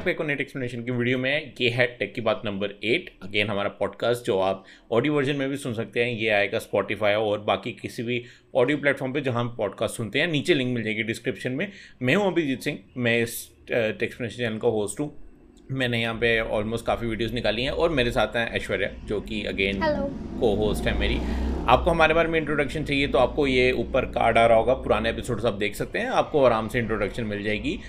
आपका एक net explanation की वीडियो में ये है टेक की बात नंबर एट अगेन हमारा पॉडकास्ट जो आप ऑडियो वर्जन में भी सुन सकते हैं ये आएगा स्पॉटीफाई और बाकी किसी भी ऑडियो प्लेटफॉर्म पे जहाँ हम पॉडकास्ट सुनते हैं। नीचे लिंक मिल जाएगी डिस्क्रिप्शन में। मैं हूँ अभिजीत सिंह मैं इस टेक एक्सप्लेनेशन चैनल का होस्ट हूँ। मैंने यहाँ पे ऑलमोस्ट काफ़ी वीडियोस निकाली हैं और मेरे साथ हैं ऐश्वर्या जो कि अगेन को होस्ट है मेरी। आपको हमारे बारे में इंट्रोडक्शन चाहिए तो आपको ये ऊपर कार्ड आ रहा होगा। पुराने एपिसोड्स आप देख सकते हैं। आपको आराम से इंट्रोडक्शन मिल जाएगी।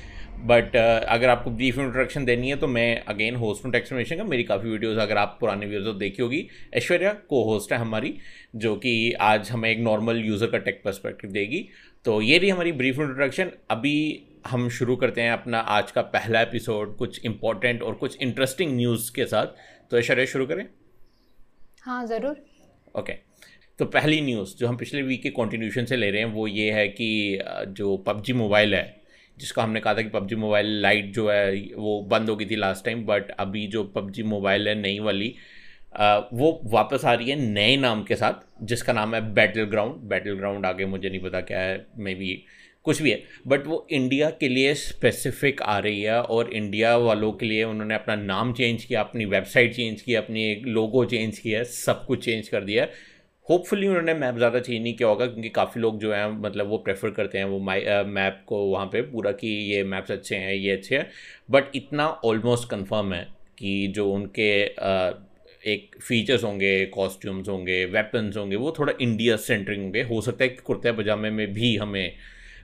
बट uh, अगर आपको ब्रीफ इंट्रोडक्शन देनी है तो मैं अगेन होस्ट हूँ टेक्समेशन का। मेरी काफ़ी वीडियोस अगर आप पुराने वीडियोस तो देखी होगी। ऐश्वर्या को होस्ट है हमारी जो कि आज हमें एक नॉर्मल यूज़र का टेक पर्सपेक्टिव देगी। तो ये रही हमारी ब्रीफ इंट्रोडक्शन अभी हम शुरू करते हैं अपना आज का पहला एपिसोड कुछ इंपॉर्टेंट और कुछ इंटरेस्टिंग न्यूज़ के साथ। तो ऐश्वर्या शुरू करें। हाँ ज़रूर। ओके तो पहली न्यूज़ जो हम पिछले वीक के कॉन्टिन्यूशन से ले रहे हैं वो ये है कि जो पबजी मोबाइल है जिसका हमने कहा था कि पबजी मोबाइल लाइट जो है, वो बंद हो गई थी लास्ट टाइम बट अभी जो पबजी मोबाइल है नई वाली वो वापस आ रही है नए नाम के साथ, जिसका नाम है बैटल ग्राउंड बैटल ग्राउंड आगे मुझे नहीं पता क्या है मे बी कुछ भी है। बट वो इंडिया के लिए स्पेसिफिक आ रही है और इंडिया वालों के लिए उन्होंने अपना नाम चेंज किया, अपनी वेबसाइट चेंज की, अपनी लोगो चेंज किया सब कुछ चेंज कर दिया होपफुली उन्होंने मैप ज़्यादा चेंज नहीं किया होगा क्योंकि काफ़ी लोग जो हैं मतलब वो प्रेफर करते हैं वो माई मैप को वहाँ पे पूरा कि ये मैप्स अच्छे हैं ये अच्छे हैं। बट इतना ऑलमोस्ट कन्फर्म है कि जो उनके uh, एक फीचर्स होंगे कॉस्ट्यूम्स होंगे वेपन्स होंगे वो थोड़ा इंडिया सेंटरिंग होंगे। हो सकता है कि कुर्ते पजामे में भी हमें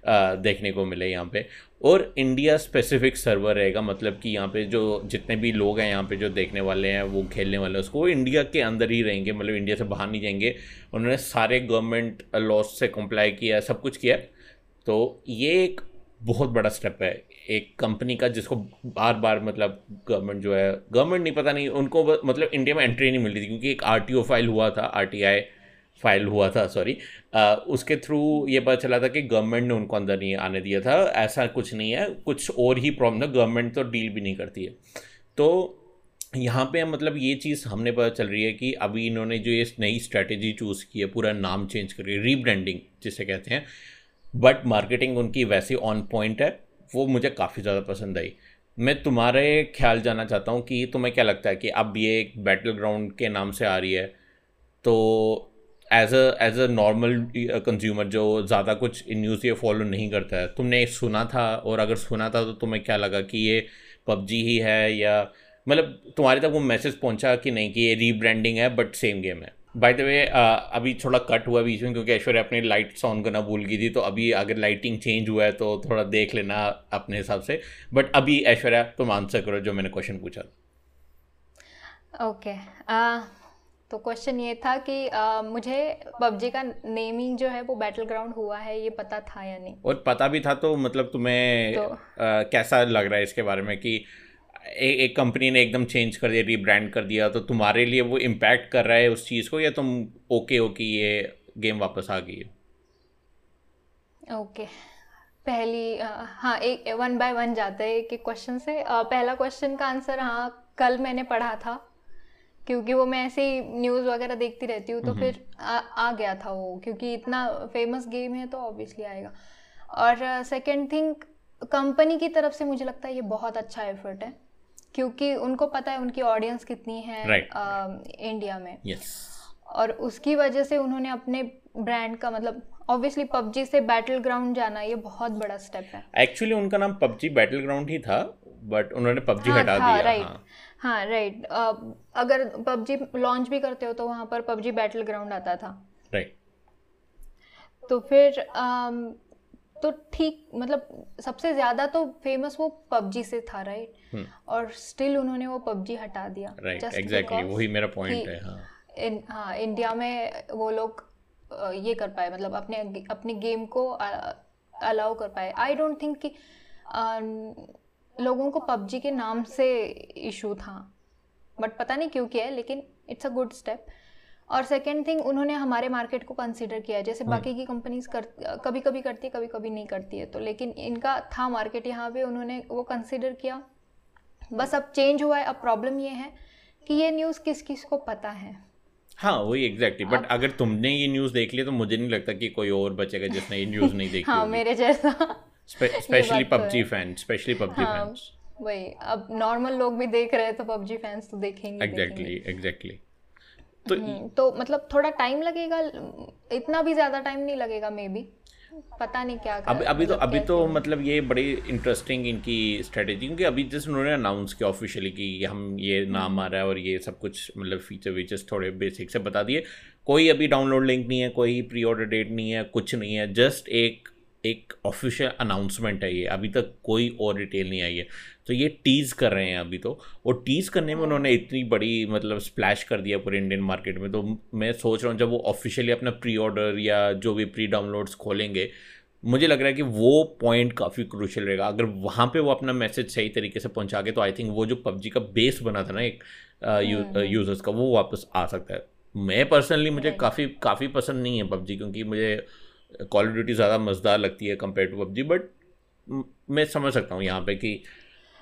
देखने को मिले यहाँ पे। और इंडिया स्पेसिफिक सर्वर रहेगा मतलब कि यहाँ पे जो जितने भी लोग हैं यहाँ पे जो देखने वाले हैं, वो खेलने वाले हैं, उसको वो इंडिया के अंदर ही रहेंगे मतलब इंडिया से बाहर नहीं जाएँगे। उन्होंने सारे गवर्नमेंट लॉस से कंप्लाई किया सब कुछ किया तो ये एक बहुत बड़ा स्टेप है, एक कंपनी का जिसको बार बार मतलब गवर्नमेंट जो है गवर्नमेंट नहीं, पता नहीं, उनको मतलब इंडिया में एंट्री नहीं मिल रही थी, क्योंकि एक आर फ़ाइल हुआ था आर फ़ाइल हुआ था सॉरी उसके थ्रू ये पता चला था कि गवर्नमेंट ने उनको अंदर नहीं आने दिया था, ऐसा कुछ नहीं है, कुछ और ही प्रॉब्लम है गवर्नमेंट तो डील भी नहीं करती है. तो यहाँ पे मतलब ये चीज़ हमने पता चल रही है कि अभी इन्होंने जो ये नई स्ट्रैटेजी चूज़ की है, पूरा नाम चेंज कर रही है रीब्रांडिंग जिसे कहते हैं. बट मार्केटिंग उनकी वैसे ऑन पॉइंट है, वो मुझे काफ़ी ज़्यादा पसंद आई. मैं तुम्हारे ख्याल जाना चाहता हूँ कि तुम्हें क्या लगता है कि अब ये एक बैटल ग्राउंड के नाम से आ रही है तो as a as a normal consumer जो ज़्यादा कुछ न्यूज़ ये फॉलो नहीं करता है। तुमने सुना था और अगर सुना था तो तुम्हें क्या लगा कि ये पबजी ही है या मतलब तुम्हारे तक वो मैसेज पहुँचा कि नहीं कि ये रीब्रांडिंग है बट सेम गेम है। बाय द वे अभी थोड़ा कट हुआ बीच में क्योंकि ऐश्वर्या अपनी लाइट्स ऑन करना भूल गई थी तो अभी अगर लाइटिंग चेंज हुआ है तो थोड़ा देख लेना अपने हिसाब से। बट अभी ऐश्वर्या तुम आंसर करो जो मैंने क्वेश्चन पूछा ओके okay. uh... तो क्वेश्चन ये था कि आ, मुझे पबजी का नेमिंग जो है वो बैटल ग्राउंड हुआ है ये पता था या नहीं? और पता भी था तो मतलब तुम्हें तो, आ, कैसा लग रहा है इसके बारे में कि ए, एक कंपनी ने एकदम चेंज कर दिया रीब्रांड कर दिया तो तुम्हारे लिए वो इम्पैक्ट कर रहा है उस चीज़ को या तुम ओके हो कि ये गेम वापस आ गई है? ओके पहली हाँ एक वन बाय वन जाते हैं एक क्वेश्चन से। पहला क्वेश्चन का आंसर हाँ कल मैंने पढ़ा था। क्योंकि वो मैं ऐसे ही न्यूज़ वगैरह देखती रहती हूँ तो हम्म। फिर आ, आ गया था वो क्योंकि इतना फ़ेमस गेम है तो ऑब्वियसली आएगा और सेकंड थिंग कंपनी की तरफ़ से मुझे लगता है ये बहुत अच्छा एफर्ट है क्योंकि उनको पता है उनकी ऑडियंस कितनी है right. आ, इंडिया में yes. और उसकी वजह से उन्होंने अपने ब्रांड का मतलब ऑब्वियसली पबजी से बैटल ग्राउंड जाना ये बहुत बड़ा स्टेप है एक्चुअली उनका नाम पबजी बैटल ग्राउंड ही था बट उन्होंने पबजी हाँ, हटा दिया राइट हाँ. हाँ राइट अगर पबजी लॉन्च भी करते हो तो वहाँ पर पबजी बैटल ग्राउंड आता था। राइट तो फिर तो ठीक मतलब सबसे ज़्यादा तो फ़ेमस वो पबजी से था राइट हम्म। और स्टिल उन्होंने वो पबजी हटा दिया। राइट एग्जैक्टली वही मेरा पॉइंट है हाँ। इन हाँ इंडिया में वो लोग ये कर पाए मतलब अपने अपने गेम को अलाउ कर पाए। आई डोंट थिंक कि लोगों को पबजी के नाम से इशू था। बट पता नहीं क्यों किया है लेकिन इट्स अ गुड स्टेप और सेकेंड थिंग उन्होंने हमारे मार्केट को कंसिडर किया जैसे हाँ। बाकी की कंपनीज़ कर कभी कभी करती है कभी कभी नहीं करती है। तो लेकिन इनका था मार्केट यहाँ पे उन्होंने वो कंसिडर किया। बस अब चेंज हुआ है अब प्रॉब्लम ये है कि ये न्यूज़ किस किस को पता है। हाँ वही एग्जैक्टली बट अगर तुमने ये न्यूज़ देख लिया तो मुझे नहीं लगता कि कोई और बचेगा जिसने ये न्यूज़ नहीं देखी हाँ मेरे जैसा। Specially PUBG fan specially PUBG fans वही अब नॉर्मल लोग भी देख रहे हैं तो पबजी फैंस तो देखेंगे एग्जैक्टली एग्जैक्टली तो हम्म, तो मतलब थोड़ा टाइम लगेगा इतना भी ज़्यादा टाइम नहीं लगेगा मे बी पता नहीं क्या अभी अभी तो मतलब अभी तो मतलब ये बड़ी इंटरेस्टिंग इनकी स्ट्रेटेजी क्योंकि अभी जस्ट उन्होंने अनाउंस किया ऑफिशियली कि हम ये नाम हम्म। आ रहा है और ये सब कुछ मतलब फीचर वीचर्स थोड़े बेसिक से बता दिए। कोई अभी डाउनलोड लिंक नहीं है कोई प्री ऑर्डर डेट नहीं है कुछ नहीं है जस्ट एक एक ऑफिशियल अनाउंसमेंट है ये। अभी तक कोई और डिटेल नहीं आई है। तो ये टीज़ कर रहे हैं अभी तो। और टीज़ करने में उन्होंने इतनी बड़ी मतलब स्प्लैश कर दिया पूरे इंडियन मार्केट में। तो मैं सोच रहा हूँ जब वो ऑफिशियली अपना प्री ऑर्डर या जो भी प्री डाउनलोड्स खोलेंगे मुझे लग रहा है कि वो पॉइंट काफ़ी क्रूशल रहेगा। अगर वहाँ पे वो अपना मैसेज सही तरीके से पहुँचा के तो आई थिंक वो जो पबजी का बेस बना था ना एक यूज़र्स का वो वापस आ सकता है। मैं पर्सनली मुझे काफ़ी काफ़ी पसंद नहीं है पबजी क्योंकि मुझे कॉल ऑफ़ ड्यूटी ज़्यादा मज़ेदार लगती है कंपेयर टू पबजी बट मैं समझ सकता हूँ यहाँ पे कि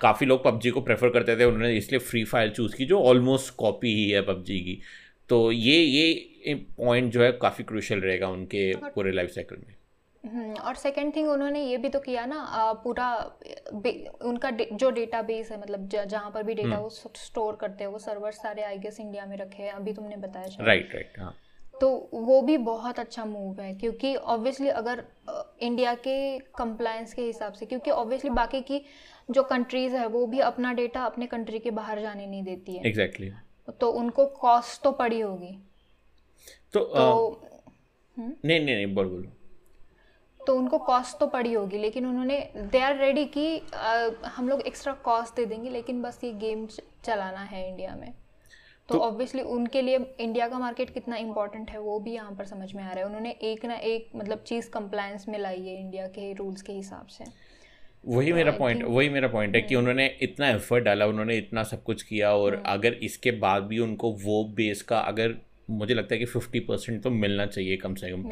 काफ़ी लोग पबजी को प्रेफर करते थे उन्होंने इसलिए फ्री फायर चूज़ की जो ऑलमोस्ट कॉपी ही है पबजी की। तो ये ये पॉइंट जो है काफ़ी क्रूशल रहेगा उनके पूरे लाइफ साइकिल में। हम्म, और सेकंड थिंग उन्होंने ये भी तो किया ना पूरा उनका जो डेटा बेस है मतलब जहाँ पर भी डेटा हम्म। वो स्टोर करते हैं वो सर्वर सारे आई गेस इंडिया में रखे हैं अभी तुमने बताया राइट राइट हाँ। तो वो भी बहुत अच्छा मूव है क्योंकि ऑब्वियसली अगर इंडिया के कंप्लायंस के हिसाब से क्योंकि ऑब्वियसली बाकी की जो कंट्रीज़ है वो भी अपना डेटा अपने कंट्री के बाहर जाने नहीं देती है एग्जैक्टली exactly. तो उनको कॉस्ट तो पड़ी होगी तो, तो आ, हम्म? नहीं नहीं नहीं बोल बोलो तो उनको कॉस्ट तो पड़ी होगी लेकिन उन्होंने दे आर रेडी कि हम लोग एक्स्ट्रा कॉस्ट दे देंगे लेकिन बस ये गेम चलाना है इंडिया में तो ऑब्वियसली तो, उनके लिए इंडिया का मार्केट कितना इंपॉर्टेंट है वो भी यहाँ पर समझ में आ रहा है उन्होंने एक ना एक मतलब चीज़ कंप्लायंस में लाई है इंडिया के रूल्स के हिसाब से वही मेरा पॉइंट वही मेरा पॉइंट है कि हम्म। उन्होंने इतना एफर्ट डाला उन्होंने इतना सब कुछ किया और हम्म। अगर इसके बाद भी उनको वो बेस का अगर मुझे लगता है कि फिफ्टी परसेंट तो मिलना चाहिए कम से कम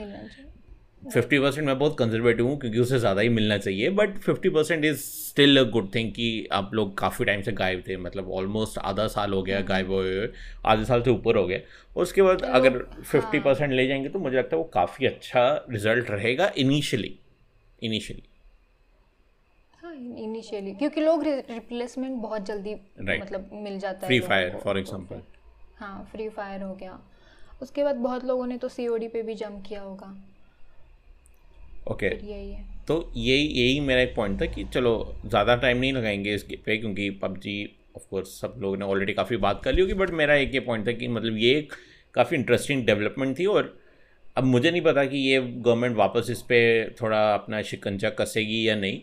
फिफ्टी परसेंट मैं बहुत कंजर्वेटिव हूँ क्योंकि उसे ज़्यादा ही मिलना चाहिए but fifty percent is still a good thing कि आप लोग काफ़ी टाइम से गायब थे मतलब ऑलमोस्ट आधा साल हो गया। गायब हुए आधे साल से ऊपर हो गया उसके बाद अगर फिफ्टी परसेंट हाँ। ले जाएँगे तो मुझे लगता है वो काफ़ी अच्छा रिज़ल्ट रहेगा इनिशियली इनिशियली इनिशियली क्योंकि लोग रिप्लेसमेंट बहुत जल्दी right. मतलब मिल जाता है फ्री फायर फॉर एग्जांपल हाँ फ्री फायर हो गया उसके बाद बहुत लोगों ने तो सीओडी पे भी जंप किया होगा ओके तो यही यही मेरा एक पॉइंट था कि चलो ज़्यादा टाइम नहीं लगाएँगे इस पे क्योंकि पबजी ऑफ़ कोर्स सब लोगों ने ऑलरेडी काफ़ी बात कर ली होगी बट मेरा एक ये पॉइंट था कि मतलब ये एक काफ़ी इंटरेस्टिंग डेवलपमेंट थी और अब मुझे नहीं पता कि ये गवर्नमेंट वापस इस पर थोड़ा अपना शिकंजा कसेगी या नहीं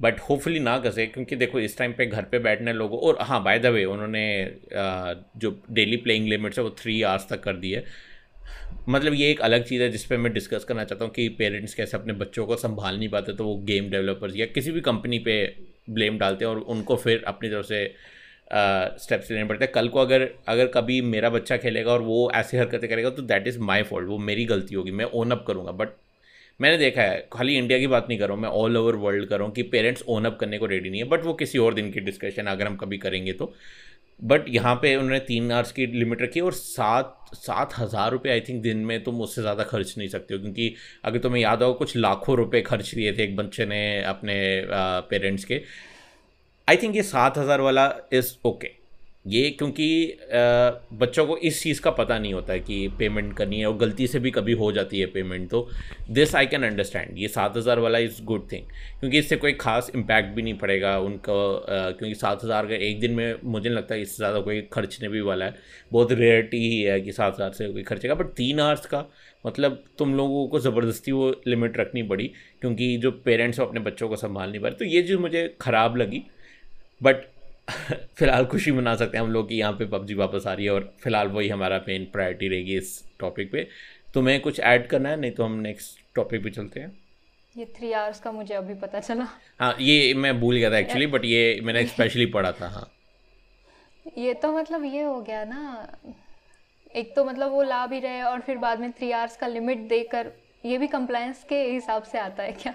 बट होपफुली ना कसे क्योंकि देखो इस टाइम पे घर पे बैठने लोगों और हाँ बाय द वे उन्होंने जो डेली प्लेइंग लिमिट्स है वो थ्री आवर्स तक कर दी है। मतलब ये एक अलग चीज़ है जिस पे मैं डिस्कस करना चाहता हूँ कि पेरेंट्स कैसे अपने बच्चों को संभाल नहीं पाते तो वो गेम डेवलपर्स या किसी भी कंपनी पे ब्लेम डालते हैं और उनको फिर अपनी तरफ़ से स्टेप्स लेने पड़ते हैं। कल को अगर अगर कभी मेरा बच्चा खेलेगा और वो ऐसी हरकतें करेगा तो दैट इज़ माई फॉल्ट वो मेरी गलती होगी, मैं ओन अप करूँगा। बट मैंने देखा है, खाली इंडिया की बात नहीं कर रहा हूँ, मैं ऑल ओवर वर्ल्ड कर रहा हूँ कि पेरेंट्स ओन अप करने को रेडी नहीं है बट वो किसी और दिन की डिस्कशन अगर हम कभी करेंगे तो। बट यहाँ पे उन्होंने तीन आवर्स की लिमिट रखी और सात सात हज़ार रुपये आई थिंक दिन में तुम उससे ज़्यादा खर्च नहीं सकते हो, क्योंकि अगर तुम्हें याद हो, कुछ लाखों रुपए खर्च लिए थे एक बच्चे ने अपने पेरेंट्स के। आई थिंक ये सात हज़ार वाला इज़ ओके ये क्योंकि बच्चों को इस चीज़ का पता नहीं होता है कि पेमेंट करनी है और गलती से भी कभी हो जाती है पेमेंट तो दिस आई कैन अंडरस्टैंड ये सात हज़ार वाला इज़ गुड थिंग क्योंकि इससे कोई खास इम्पैक्ट भी नहीं पड़ेगा उनका क्योंकि सात हज़ार का एक दिन में मुझे नहीं लगता इससे ज़्यादा कोई खर्चने भी वाला है. बहुत रेयरिटी ही है कि सात हज़ार से कोई खर्चेगा बट तीन आवर्स का मतलब तुम लोगों को ज़बरदस्ती वो लिमिट रखनी पड़ी, क्योंकि जो पेरेंट्स हो अपने बच्चों को संभाल नहीं पा रहे तो ये चीज़ मुझे ख़राब लगी बट फ़िलहाल खुशी मना सकते हैं हम लोग कि यहाँ पे पबजी वापस आ रही है और फ़िलहाल वही हमारा मेन प्रायोरिटी रहेगी इस टॉपिक पे। तुम्हें कुछ ऐड करना है? नहीं तो हम नेक्स्ट टॉपिक पे चलते हैं। ये थ्री आवर्स का मुझे अभी पता चला। हाँ ये मैं भूल गया था एक्चुअली बट ये मैंने स्पेशली पढ़ा था हाँ। ये तो मतलब ये हो गया ना एक तो मतलब वो ला भी रहे और फिर बाद में थ्री आवर्स का लिमिट देकर ये भी कंप्लायंस के हिसाब से आता है क्या?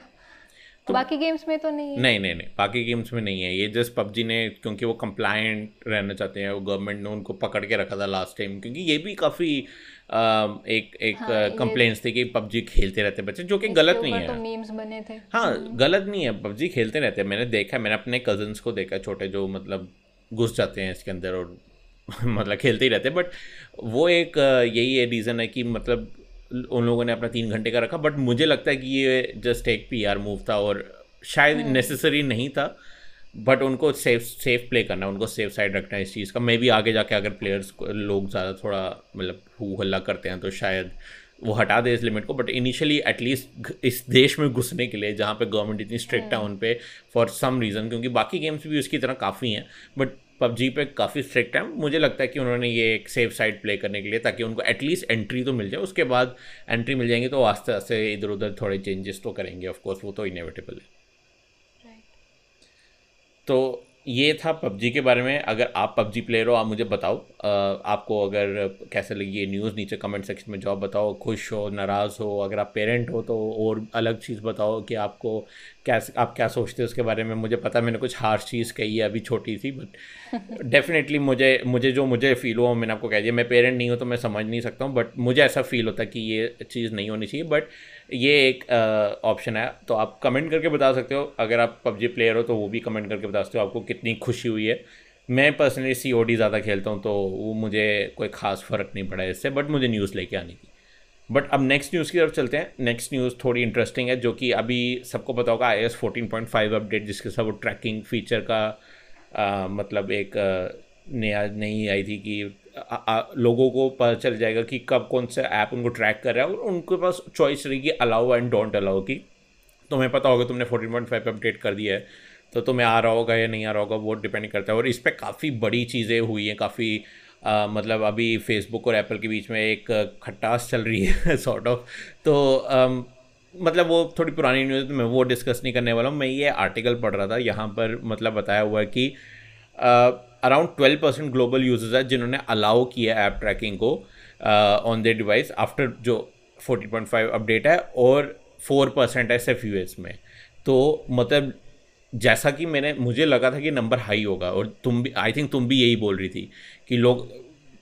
तो बाकी गेम्स में तो नहीं नहीं नहीं नहीं बाकी गेम्स में नहीं है। ये जस्ट पबजी ने क्योंकि वो कंप्लायंट रहना चाहते हैं वो गवर्नमेंट ने उनको पकड़ के रखा था लास्ट टाइम क्योंकि ये भी काफ़ी एक एक कंप्लेंट्स हाँ, थी कि पबजी खेलते रहते बच्चे जो कि गलत नहीं है। तो मीम्स बने थे। हाँ हम्म। गलत नहीं है पबजी खेलते रहते हैं। मैंने देखा मैंने अपने कजन्स को देखा छोटे जो मतलब घुस जाते हैं इसके अंदर और मतलब खेलते ही रहते हैं बट वो एक यही है रीज़न है कि मतलब उन लोगों ने अपना तीन घंटे का रखा बट मुझे लगता है कि ये जस्ट एक पी आर मूव था और शायद नेसेसरी हम्म। नहीं था बट उनको सेफ़ सेफ़ प्ले करना उनको सेफ़ साइड रखना है इस चीज़ का मे भी आगे जाके अगर प्लेयर्स लोग ज़्यादा थोड़ा मतलब हु हल्ला करते हैं तो शायद वो हटा दे इस लिमिट को बट इनिशियली एटलीस्ट इस देश में घुसने के लिए जहाँ पे गवर्नमेंट इतनी स्ट्रिक्ट है हम्म। उन पर फॉर सम रीज़न क्योंकि बाकी गेम्स भी उसकी तरह काफ़ी हैं बट पबजी पे काफ़ी स्ट्रिक्ट है मुझे लगता है कि उन्होंने ये एक सेफ़ साइड प्ले करने के लिए ताकि उनको एटलीस्ट एंट्री तो मिल जाए उसके बाद एंट्री मिल जाएँगे तो आस्ते आस्ते इधर उधर थोड़े चेंजेस तो करेंगे ऑफकोर्स वो तो इनेविटेबल है right. तो ये था पबजी के बारे में। अगर आप पबजी प्लेयर हो आप मुझे बताओ। आपको अगर कैसे लगी ये न्यूज़ नीचे कमेंट सेक्शन में जॉब बताओ। खुश हो नाराज़ हो अगर आप पेरेंट हो तो और अलग चीज़ बताओ कि आपको कैसे आप क्या सोचते हो उसके बारे में। मुझे पता मैंने कुछ हार्श चीज़ कही है अभी छोटी सी बट डेफिनेटली मुझे मुझे जो मुझे फील हुआ मैंने आपको कह दिया। मैं पेरेंट नहीं हूँ तो मैं समझ नहीं सकता हूँ बट मुझे ऐसा फील होता कि ये चीज़ नहीं होनी चाहिए। बट ये एक ऑप्शन है। तो आप कमेंट करके बता सकते हो। अगर आप पबजी प्लेयर हो तो वो भी कमेंट करके बता सकते हो आपको कितनी खुशी हुई है। मैं पर्सनली सी ओ डी ज़्यादा खेलता हूँ तो वो मुझे कोई ख़ास फ़र्क नहीं पड़ा इससे बट मुझे न्यूज़ लेके आने की बट अब नेक्स्ट न्यूज़ की तरफ़ चलते हैं। नेक्स्ट न्यूज़ थोड़ी इंटरेस्टिंग है जो कि अभी सबको पता होगा iOS fourteen point five update जिसके साथ वो ट्रैकिंग फीचर का आ, मतलब एक नया नहीं आई थी कि आ, आ, लोगों को पता चल जाएगा कि कब कौन सा ऐप उनको ट्रैक कर रहा है और उनके पास चॉइस रहेगी अलाउ एंड डोंट अलाउ की। तुम्हें पता होगा तुमने फोर्टीन पॉइंट फाइव अपडेट कर दिया है तो तुम्हें आ रहा होगा या नहीं आ रहा होगा वो डिपेंड करता है। और इस पर काफ़ी बड़ी चीज़ें हुई हैं काफ़ी आ, मतलब अभी फेसबुक और एप्पल के बीच में एक खटास चल रही है सॉर्ट ऑफ़ तो आ, मतलब वो थोड़ी पुरानी न्यूज़ तो मैं वो डिस्कस नहीं करने वाला हूँ। मैं ये आर्टिकल पढ़ रहा था यहाँ पर मतलब बताया हुआ है कि around twelve percent global users है जिन्होंने अलाउ किया ऐप ट्रैकिंग को ऑन द डिवाइस आफ्टर जो फोर्टी पॉइंट फाइव अपडेट है और फोर परसेंट है सिर्फ़ यू में। तो मतलब जैसा कि मैंने, मुझे लगा था कि नंबर हाई होगा और तुम भी आई थिंक तुम भी यही बोल रही थी कि लोग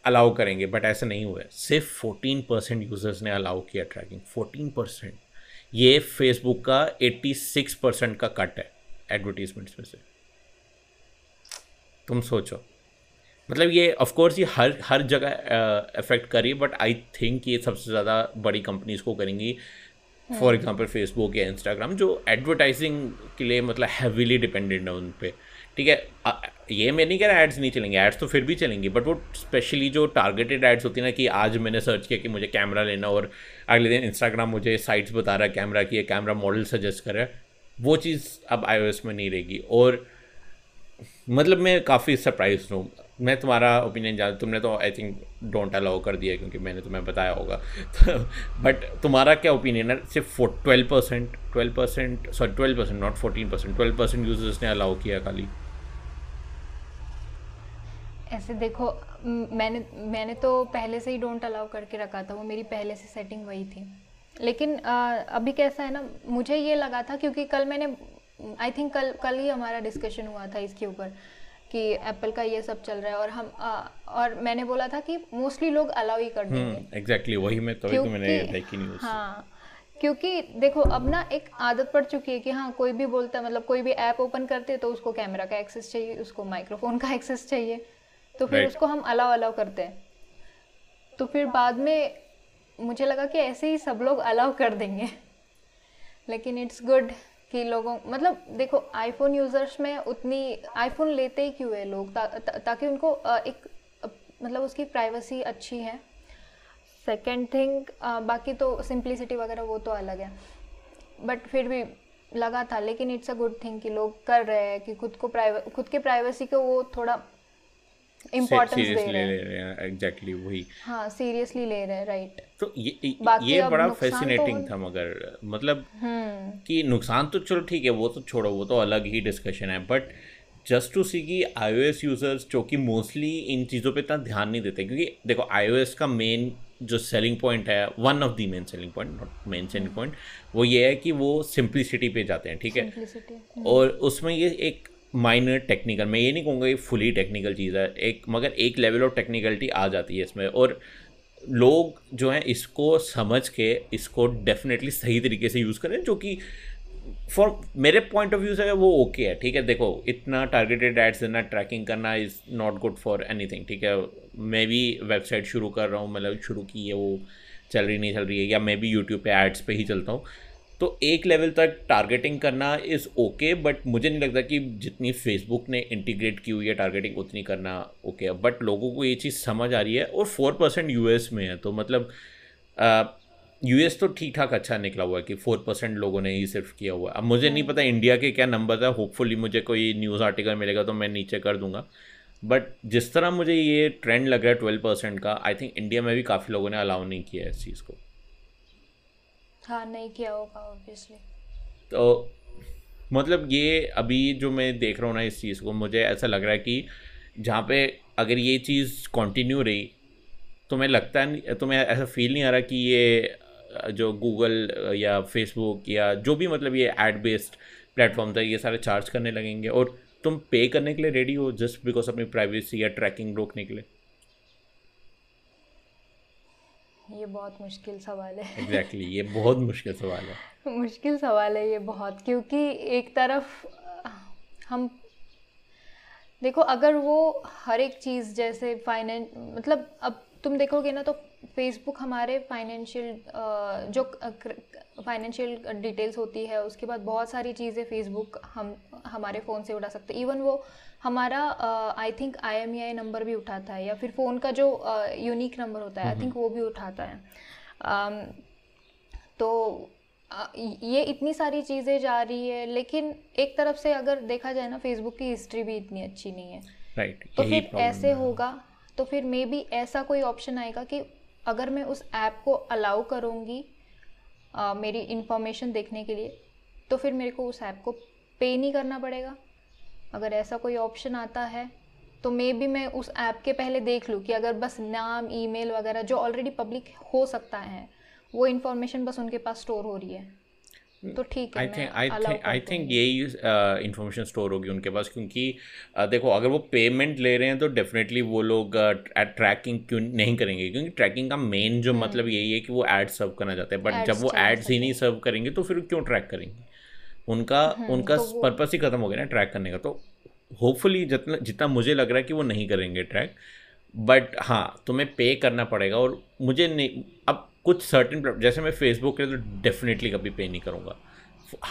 अलाउ करेंगे बट ऐसा नहीं हुआ सिर्फ़ फोर्टीन परसेंट यूज़र्स ने अलाउ किया ट्रैकिंग फोर्टीन परसेंट ये फेसबुक का एट्टी सिक्स परसेंट का कट है एडवर्टीजमेंट्स में से। तुम सोचो। मतलब ये ऑफ़ कोर्स ये हर हर जगह अफेक्ट करी बट आई थिंक ये सबसे ज़्यादा बड़ी कंपनीज़ को करेंगी। फॉर एग्जांपल फेसबुक या इंस्टाग्राम जो एडवर्टाइजिंग के लिए मतलब हैवीली डिपेंडेंट है उन पर ठीक है? ये मैं नहीं कह रहा एड्स नहीं चलेंगे एड्स तो फिर भी चलेंगी बट वो स्पेशली जो टारगेटेड एड्स होती है ना कि आज मैंने सर्च किया कि मुझे कैमरा लेना और अगले दिन इंस्टाग्राम मुझे साइट्स बता रहा है कैमरा की कैमरा मॉडल सजेस्ट कर रहा है वो चीज़ अब आईओएस में नहीं रहेगी। और मतलब मैं काफ़ी सरप्राइज़ हूँ। मैं तुम्हारा ओपिनियन जान तुमने तो आई थिंक डोंट अलाउ कर दिया क्योंकि मैंने तुम्हें बताया होगा। बट तुम्हारा क्या ओपिनियन है? सिर्फ़ twelve percent twelve percent sorry twelve percent not fourteen percent twelve percent users ने अलाउ किया खाली? ऐसे देखो मैंने मैंने तो पहले से ही डोंट अलाउ करके रखा था वो मेरी पहले से सेटिंग वही थी। लेकिन आ, अभी कैसा है ना मुझे ये लगा था क्योंकि कल मैंने आई थिंक कल कल ही हमारा डिस्कशन हुआ था इसके ऊपर कि एप्पल का ये सब चल रहा है और हम आ, और मैंने बोला था कि मोस्टली लोग अलाउ ही कर देंगे। एग्जैक्टली हम्म, वही मैं तो, तो मैंने देखी न्यूज़ हाँ क्योंकि देखो अब ना एक आदत पड़ चुकी है कि हाँ कोई भी बोलता है मतलब कोई भी ऐप ओपन करते तो उसको कैमरा का एक्सेस चाहिए उसको माइक्रोफोन का एक्सेस चाहिए तो फिर उसको हम अलाउ अलाउ करते हैं। तो फिर बाद में मुझे लगा कि ऐसे ही सब लोग अलाउ कर देंगे। लेकिन इट्स गुड कि लोगों मतलब देखो आईफोन यूज़र्स में उतनी आईफोन लेते ही क्यों है लोग? ता, ता, ताकि उनको एक मतलब उसकी प्राइवेसी अच्छी है। सेकेंड थिंग बाकी तो सिंप्लिसिटी वगैरह वो तो अलग है। बट फिर भी लगा था लेकिन इट्स अ गुड थिंग कि लोग कर रहे हैं कि खुद को प्राइवे खुद के प्राइवेसी को वो थोड़ा इम्पोर्टेंस दे रहे हैं। एग्जैक्टली वही। हाँ सीरियसली ले रहे हैं राइट तो ये ये बड़ा फैसिनेटिंग तो था मगर मतलब हम्म। कि नुकसान तो चलो ठीक है वो तो छोड़ो वो तो अलग ही डिस्कशन है बट जस्ट टू सी कि आई यूज़र्स जो कि मोस्टली इन चीज़ों पे इतना ध्यान नहीं देते क्योंकि देखो आई का मेन जो सेलिंग पॉइंट है one of the main selling point not main selling point वो ये है कि वो सिंप्लिसिटी पे जाते हैं ठीक है? और उसमें ये एक माइनर टेक्निकल मैं ये नहीं कहूँगा ये फुली टेक्निकल चीज़ है, एक, मगर एक लेवल ऑफ़ टेक्निकलिटी आ जाती है इसमें, और लोग जो हैं इसको समझ के इसको डेफिनेटली सही तरीके से यूज़ करें, जो कि फॉर मेरे पॉइंट ऑफ़ व्यू से वो ओके है, ठीक है? देखो, इतना टारगेटेड एड्स देना ट्रैकिंग करना is not good for anything ठीक है? मैं भी वेबसाइट शुरू कर रहा हूँ मतलब शुरू की है वो, चल रही, नहीं चल रही है, या मैं भी यूट्यूब पे एड्स पे ही चलता हूँ तो एक लेवल तक टारगेटिंग करना इज़ ओके बट मुझे नहीं लगता कि जितनी फेसबुक ने इंटीग्रेट की हुई है टारगेटिंग उतनी करना ओके है। बट लोगों को ये चीज़ समझ आ रही है और फोर परसेंट यू में है तो मतलब यूएस तो ठीक ठाक अच्छा निकला हुआ है कि फोर परसेंट लोगों ने ही सिर्फ़ किया हुआ है। अब मुझे नहीं पता इंडिया के क्या नंबर है होपफुली मुझे कोई न्यूज़ आर्टिकल मिलेगा तो मैं नीचे कर दूँगा। बट जिस तरह मुझे ये ट्रेंड लग रहा है ट्वेल्व परसेंट का आई थिंक इंडिया में भी काफ़ी लोगों ने अलाउ नहीं किया है इस चीज़ को। हाँ नहीं किया होगा ऑब्वियसली तो मतलब ये अभी जो मैं देख रहा हूँ ना इस चीज़ को, मुझे ऐसा लग रहा है कि जहाँ पे अगर ये चीज़ कंटिन्यू रही तो मैं लगता है तो मैं ऐसा फील नहीं आ रहा कि ये, जो गूगल या फेसबुक या जो भी मतलब ये एड बेस्ड प्लेटफॉर्म था, ये सारे चार्ज करने लगेंगे और तुम पे करने के लिए रेडी हो जस्ट बिकॉज़ अपनी प्राइवेसी या ट्रैकिंग रोकने के लिए? ये बहुत मुश्किल सवाल है। एग्जैक्टली exactly, ये बहुत मुश्किल सवाल है। मुश्किल सवाल है ये बहुत क्योंकि एक तरफ़ हम देखो अगर वो हर एक चीज़ जैसे फाइनेंस मतलब अब तुम देखोगे ना तो फेसबुक हमारे फाइनेंशियल जो फाइनेंशियल डिटेल्स होती है उसके बाद बहुत सारी चीज़ें फेसबुक हम हमारे फ़ोन से उठा सकते इवन वो हमारा आई थिंक आई नंबर भी उठाता है या फिर फ़ोन का जो यूनिक uh, नंबर होता है आई थिंक वो भी उठाता है। um, तो ये इतनी सारी चीज़ें जा रही है लेकिन एक तरफ़ से अगर देखा जाए ना फेसबुक की हिस्ट्री भी इतनी अच्छी नहीं है। राइट right, तो फिर ऐसे होगा तो फिर मे बी ऐसा कोई ऑप्शन आएगा कि अगर मैं उस ऐप को अलाउ करूँगी मेरी इन्फॉर्मेशन देखने के लिए तो फिर मेरे को उस ऐप को पे नहीं करना पड़ेगा। अगर ऐसा कोई ऑप्शन आता है तो मे बी मैं उस ऐप के पहले देख लूँ कि अगर बस नाम ईमेल वगैरह जो ऑलरेडी पब्लिक हो सकता है वो इन्फॉर्मेशन बस उनके पास स्टोर हो रही है। तो ठीक है I think I think I think यही इन्फॉर्मेशन स्टोर होगी उनके पास क्योंकि uh, देखो अगर वो पेमेंट ले रहे हैं तो डेफिनेटली वो लोग ट्रैकिंग uh, क्यों नहीं करेंगे? क्योंकि ट्रैकिंग का मेन जो हम्म। मतलब यही है कि वो एड सर्व करना चाहते हैं बट जब वो एड्स ही नहीं सर्व करेंगे तो फिर क्यों ट्रैक करेंगे? उनका हम्म, उनका तो पर्पस ही खत्म हो गया ना ट्रैक करने का। तो होपफुली जितना जितना मुझे लग रहा है कि वो नहीं करेंगे ट्रैक बट हाँ तुम्हें पे करना पड़ेगा और मुझे नहीं अब कुछ सर्टन जैसे मैं फेसबुक के लिए तो डेफिनेटली कभी पे नहीं करूँगा।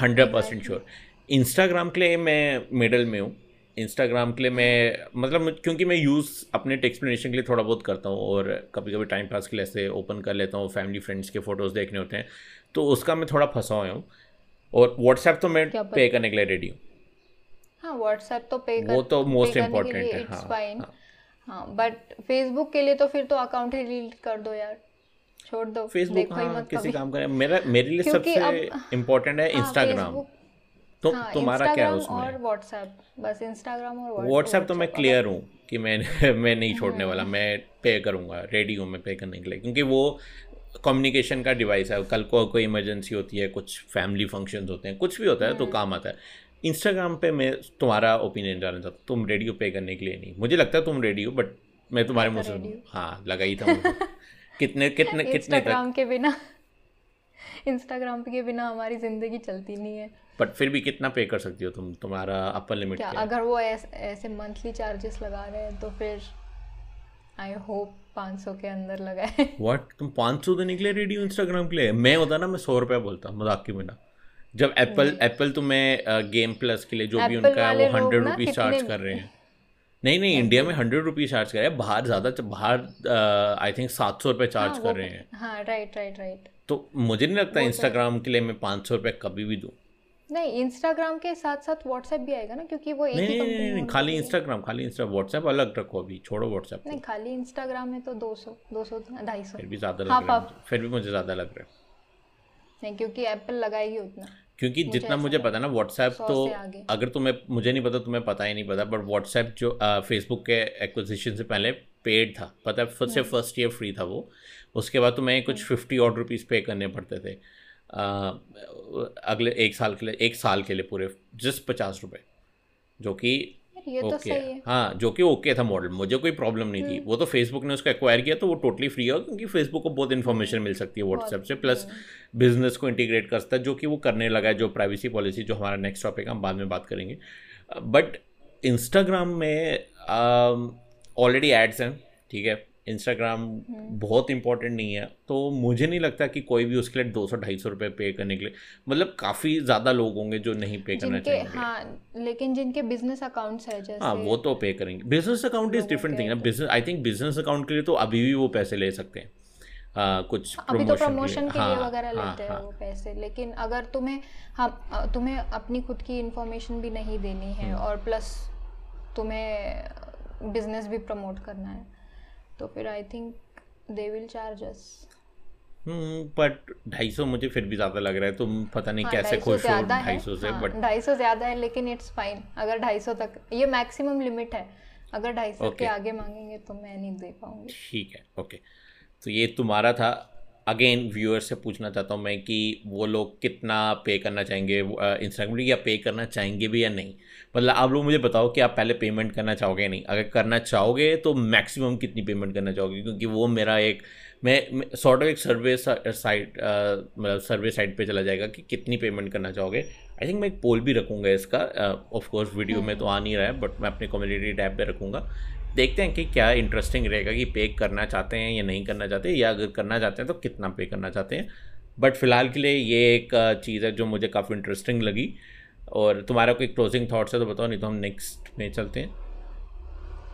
हंड्रेड परसेंट श्योर इंस्टाग्राम के लिए मैं मिडल में हूँ। इंस्टाग्राम के लिए मैं मतलब क्योंकि मैं यूज़ अपने एक्सप्लेनेशन के लिए थोड़ा बहुत करता हूँ और कभी कभी टाइम पास के लिए ऐसे ओपन कर लेता हूँ फैमिली फ्रेंड्स के फ़ोटोज़ देखने होते हैं तो उसका मैं थोड़ा फंसा हुआ हूँ। और व्हाट्सएप तो मैं पे करने के लिए रेडी हूँ। हाँ व्हाट्सएप तो पे वो तो मोस्ट इम्पोर्टेंट है हाँ हाँ। बट फेसबुक के लिए तो फिर तो अकाउंट ही डिलीट कर दो यार। छोड़ दो। फेसबुक हाँ, किसी काम का मेरा मेरे लिए सबसे इम्पोर्टेंट है इंस्टाग्राम हाँ, तो हाँ, तुम्हारा क्या है उसमें? और व्हाट्सएप बस इंस्टाग्राम और व्हाट्सएप तो मैं क्लियर हूँ कि मैं मैं नहीं छोड़ने वाला। मैं पे करूँगा रेडी हूँ मैं पे करने के लिए। क्योंकि वो कम्युनिकेशन का डिवाइस है कल को कोई इमरजेंसी होती है कुछ फैमिली फ़ंक्शन होते हैं कुछ भी होता है तो हम्म। काम आता है। इंस्टाग्राम पे मैं तुम्हारा ओपिनियन जानना चाहता हूँ तुम रेडियो पे करने के लिए नहीं। मुझे लगता है तुम रेडियो बट मैं तुम्हारे मुँह से हाँ लगा ही था कितने कितने कितने तक के बिना इंस्टाग्राम के बिना हमारी ज़िंदगी चलती नहीं है। बट फिर भी कितना पे कर सकती हो तुम? तुम्हारा अपर लिमिट क्या अगर वो ऐसे मंथली चार्जेस लगा रहे हैं तो फिर आई होप पाँच सौ के अंदर लगाए व्हाट तुम पाँच सौ देने के लिए रेडी हो इंस्टाग्राम के लिए? मैं होता ना मैं सौ रुपया बोलता मज़ाक के बिना? जब एप्पल एप्पल तुम्हें गेम प्लस के लिए जो भी उनका है वो हंड्रेड रुपीज़ चार्ज कर रहे हैं। नहीं नहीं इंडिया में हंड्रेड रुपीज़ चार्ज कर रहे हैं। बाहर ज़्यादा बाहर आई थिंक सात सौ रुपये चार्ज हाँ, कर रहे हैं। हाँ राइट राइट राइट तो मुझे नहीं लगता इंस्टाग्राम तो के लिए मैं पाँच सौ रुपये कभी भी दूँ। नहीं इंस्टाग्राम के साथ साथ व्हाट्सएप भी आएगा ना क्योंकि वो एक नहीं, ही नहीं, नहीं, नहीं खाली इंस्टाग्राम खाली इंस्टा व्हाट्सएप अलग रखो अभी छोड़ो व्हाट्सएप नहीं खाली इंस्टाग्राम में तो दो सौ दो सौ ढाई सौ। फिर भी ज़्यादा लग रहा है फिर भी मुझे ज़्यादा लग रहा है। नहीं क्योंकि एप्पल लगाएगी उतना। क्योंकि मुझे जितना मुझे पता ना व्हाट्सएप तो अगर तुम्हें मुझे नहीं पता तुम्हें पता ही नहीं पता बट व्हाट्सएप जो फेसबुक के एक्विजिशन से पहले पेड था पता है फ़र्स्ट से फ़र्स्ट ईयर फ्री था वो। उसके बाद तुम्हें कुछ फिफ्टी और रुपीज़ पे करने पड़ते थे। अगले एक साल के लिए एक साल के लिए पूरे जस्ट पचास रुपये जो कि तो सही हाँ। जो कि ओके था मॉडल मुझे कोई प्रॉब्लम नहीं थी। वो तो फेसबुक ने उसको एक्वायर किया तो वो टोटली फ्री हो क्योंकि फेसबुक को बहुत इन्फॉर्मेशन मिल सकती है व्हाट्सएप से प्लस बिज़नेस को इंटीग्रेट कर सकता है जो कि वो करने लगा है जो प्राइवेसी पॉलिसी जो हमारा नेक्स्ट टॉपिक हम बाद में बात करेंगे। बट इंस्टाग्राम में ऑलरेडी एड्स हैं ठीक है? Instagram hmm. बहुत इंपॉर्टेंट नहीं है। तो मुझे नहीं लगता कि कोई भी उसके लिए दो सौ ढाई सौ रुपये पे करने के लिए मतलब काफ़ी ज़्यादा लोग होंगे जो नहीं पे करना चाहेंगे। हाँ लेकिन जिनके बिज़नेस अकाउंट्स है जैसे हाँ वो तो पे करेंगे। Business account is different thing ना। Business I think business account के लिए तो अभी भी वो पैसे ले सकते हैं। आ, कुछ अभी तो प्रमोशन के लिए। हाँ, वगैरह हाँ, लेते हैं हाँ, वो पैसे लेकिन अगर तुम्हें हम तुम्हें अपनी खुद की इंफॉर्मेशन भी नहीं देनी है हम्म। और प्लस तुम्हें बिज़नेस भी प्रमोट करना है। तो फिर I think they will charge us but ढाई सौ मुझे फिर भी ज़्यादा लग रहा है तुम पता नहीं हाँ, कैसे खुश हो ढाई सौ से बट हाँ, ढाई सौ ज़्यादा है लेकिन इट्स फाइन अगर ढाई सौ तक ये मैक्सिमम लिमिट है। अगर ढाई सौ के आगे मांगेंगे तो मैं नहीं दे पाऊँगी। ठीक है ओके तो ये तुम्हारा था। अगेन व्यूअर्स से पूछना चाहता हूँ मैं कि वो लोग कितना पे करना चाहेंगे इंस्टाग्राम या पे करना चाहेंगे भी या नहीं? मतलब आप लोग मुझे बताओ कि आप पहले पेमेंट करना चाहोगे या नहीं? अगर करना चाहोगे तो मैक्सिमम कितनी पेमेंट करना चाहोगे? क्योंकि वो मेरा एक मैं सॉर्ट ऑफ़ एक सर्वे साइट मतलब सर्वे साइट पे चला जाएगा कि कितनी पेमेंट करना चाहोगे। आई थिंक मैं एक पोल भी रखूँगा इसका ऑफ़ कोर्स वीडियो में तो आ नहीं रहा है बट मैं अपने कम्युनिटी टैब पे रखूँगा। देखते हैं कि क्या इंटरेस्टिंग रहेगा कि पे करना चाहते हैं या नहीं करना चाहते, या अगर करना चाहते हैं तो कितना पे करना चाहते हैं। बट फ़िलहाल के लिए ये एक चीज़ है जो मुझे काफ़ी इंटरेस्टिंग लगी। और तुम्हारा कोई क्लोजिंग थाट्स है तो बताओ, नहीं तो हम नेक्स्ट में चलते हैं।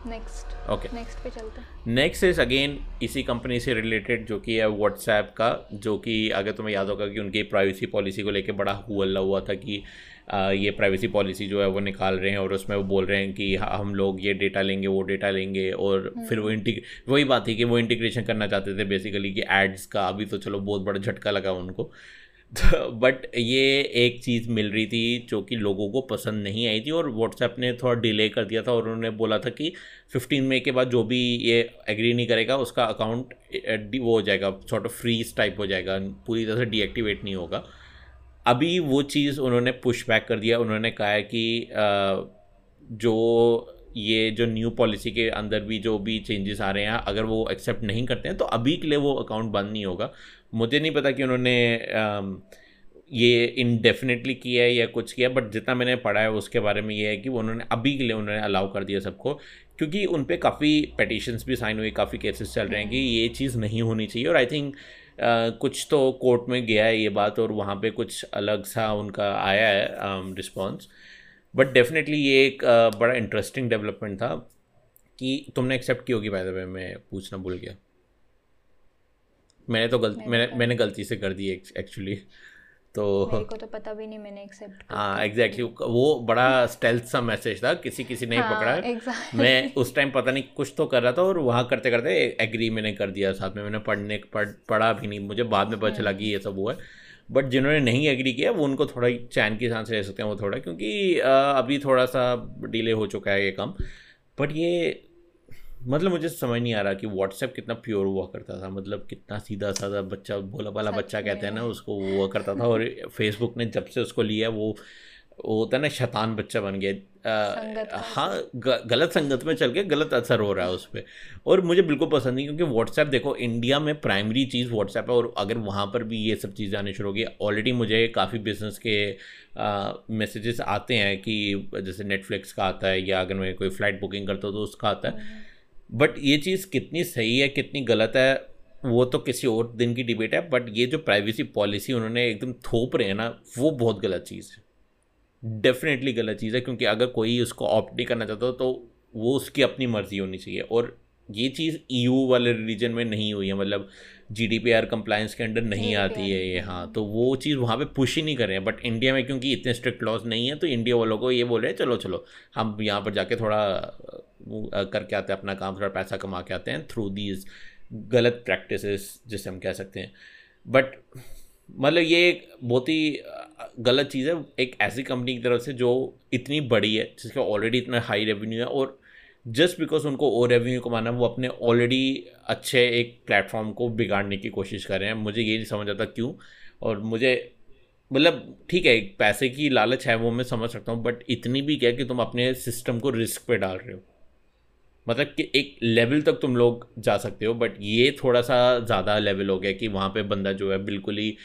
नेक्स्ट ओके नेक्स्ट पे चलते हैं। नेक्स्ट इज़ अगेन इसी कंपनी से रिलेटेड जो कि है व्हाट्सएप का जो कि अगर तुम्हें याद होगा कि उनकी प्राइवेसी पॉलिसी को लेकर बड़ा हुआ हुआ था कि आ, ये प्राइवेसी पॉलिसी जो है वो निकाल रहे हैं और उसमें वो बोल रहे हैं कि हम लोग ये डेटा लेंगे वो डेटा लेंगे और फिर वो इंटीग वही बात थी कि वो इंटीग्रेशन करना चाहते थे बेसिकली कि एड्स का अभी तो चलो बहुत बड़ा झटका लगा उनको। बट ये एक चीज़ मिल रही थी जो कि लोगों को पसंद नहीं आई थी और व्हाट्सएप ने थोड़ा डिले कर दिया था और उन्होंने बोला था कि 15 मई के बाद जो भी ये एग्री नहीं करेगा, उसका अकाउंट वो हो जाएगा ऑफ़ फ्रीज टाइप हो जाएगा, पूरी तरह से डीएक्टिवेट नहीं होगा। अभी वो चीज़ उन्होंने पुश बैक कर दिया, उन्होंने कहा है कि जो ये, जो न्यू पॉलिसी के अंदर भी जो भी चेंजेस आ रहे हैं, अगर वो एक्सेप्ट नहीं करते हैं तो अभी के लिए वो अकाउंट बंद नहीं होगा। मुझे नहीं पता कि उन्होंने ये इनडेफिनेटली किया है या कुछ किया बट जितना मैंने पढ़ा है उसके बारे में ये है कि वो उन्होंने अभी के लिए उन्होंने अलाउ कर दिया सबको क्योंकि उन पर काफ़ी पटिशन्स भी साइन हुई काफ़ी केसेस चल रहे हैं कि ये चीज़ नहीं होनी चाहिए। और आई थिंक Uh, कुछ तो कोर्ट में गया है ये बात और वहाँ पे कुछ अलग सा उनका आया है रिस्पॉन्स बट डेफिनेटली ये एक uh, बड़ा इंटरेस्टिंग डेवलपमेंट था कि तुमने एक्सेप्ट की होगी बाय द वे मैं पूछना भूल गया। मैंने तो गलती मैंने मैंने गलती से कर दी एक्चुअली तो मेरे को तो पता भी नहीं मैंने एक्सेप्ट हाँ एग्जैक्टली वो बड़ा स्टेल्थ सा मैसेज था किसी किसी ने हाँ, पकड़ा exactly. मैं उस टाइम पता नहीं कुछ तो कर रहा था और वहाँ करते करते एग्री मैंने कर दिया साथ में। मैंने पढ़ने पढ़ पढ़ा भी नहीं। मुझे बाद में पता चला कि ये सब हुआ है। बट जिन्होंने नहीं एग्री किया वो उनको थोड़ा चैन की सांस ले सकते हैं वो थोड़ा क्योंकि अभी थोड़ा सा डिले हो चुका है ये काम। बट ये मतलब मुझे समझ नहीं आ रहा कि व्हाट्सएप कितना प्योर हुआ करता था मतलब कितना सीधा साधा बच्चा भोला भाला बच्चा कहते हैं ना उसको हुआ करता था और फेसबुक ने जब से उसको लिया वो वो होता है ना शैतान बच्चा बन गया। हाँ ग, गलत संगत में चल के गलत असर हो रहा है उस पर और मुझे बिल्कुल पसंद नहीं क्योंकि व्हाट्सएप देखो इंडिया में प्राइमरी चीज़ व्हाट्सएप है और अगर वहाँ पर भी ये सब चीज़ें आनी शुरू होगी ऑलरेडी मुझे काफ़ी बिज़नेस के मैसेजेस आते हैं कि जैसे नेटफ्लिक्स का आता है या अगर मैं कोई फ़्लाइट बुकिंग करता हूँ तो उसका आता है। हम्म। बट ये चीज़ कितनी सही है कितनी गलत है वो तो किसी और दिन की डिबेट है बट ये जो प्राइवेसी पॉलिसी उन्होंने एकदम थोप रहे हैं ना वो बहुत गलत चीज़ है। डेफिनेटली गलत चीज़ है क्योंकि अगर कोई उसको ऑप्ट नहीं करना चाहता तो वो उसकी अपनी मर्ज़ी होनी चाहिए। और ये चीज़ ईयू e वाले रिलीजन में नहीं हुई है मतलब G D P R compliance के अंडर नहीं आती है ये हाँ तो वो चीज़ वहाँ पे पुश ही नहीं कर रहे हैं। बट इंडिया में क्योंकि इतने स्ट्रिक्ट लॉज नहीं है तो इंडिया वालों को ये बोल रहे हैं चलो चलो हम यहाँ पर जाके थोड़ा करके आते हैं, अपना काम, थोड़ा पैसा कमा के आते हैं थ्रू दीज गलत प्रैक्टिस जिसे हम कह सकते हैं। बट मतलब ये एक बहुत ही गलत चीज़ है, एक ऐसी कंपनी की तरफ़ से जो इतनी बड़ी है, जिसका ऑलरेडी इतना हाई रेवेन्यू है और जस्ट बिकॉज़ उनको और रेवेन्यू कमाना वो अपने ऑलरेडी अच्छे एक प्लेटफॉर्म को बिगाड़ने की कोशिश कर रहे हैं। मुझे ये नहीं समझ आता क्यों? और मुझे मतलब ठीक है पैसे की लालच है वो मैं समझ सकता हूँ बट इतनी भी क्या कि तुम अपने सिस्टम को रिस्क पे डाल रहे हो। मतलब कि एक लेवल तक तुम लोग जा सकते हो बट ये थोड़ा सा ज़्यादा लेवल हो गया कि वहाँ पे बंदा जो है बिल्कुल ही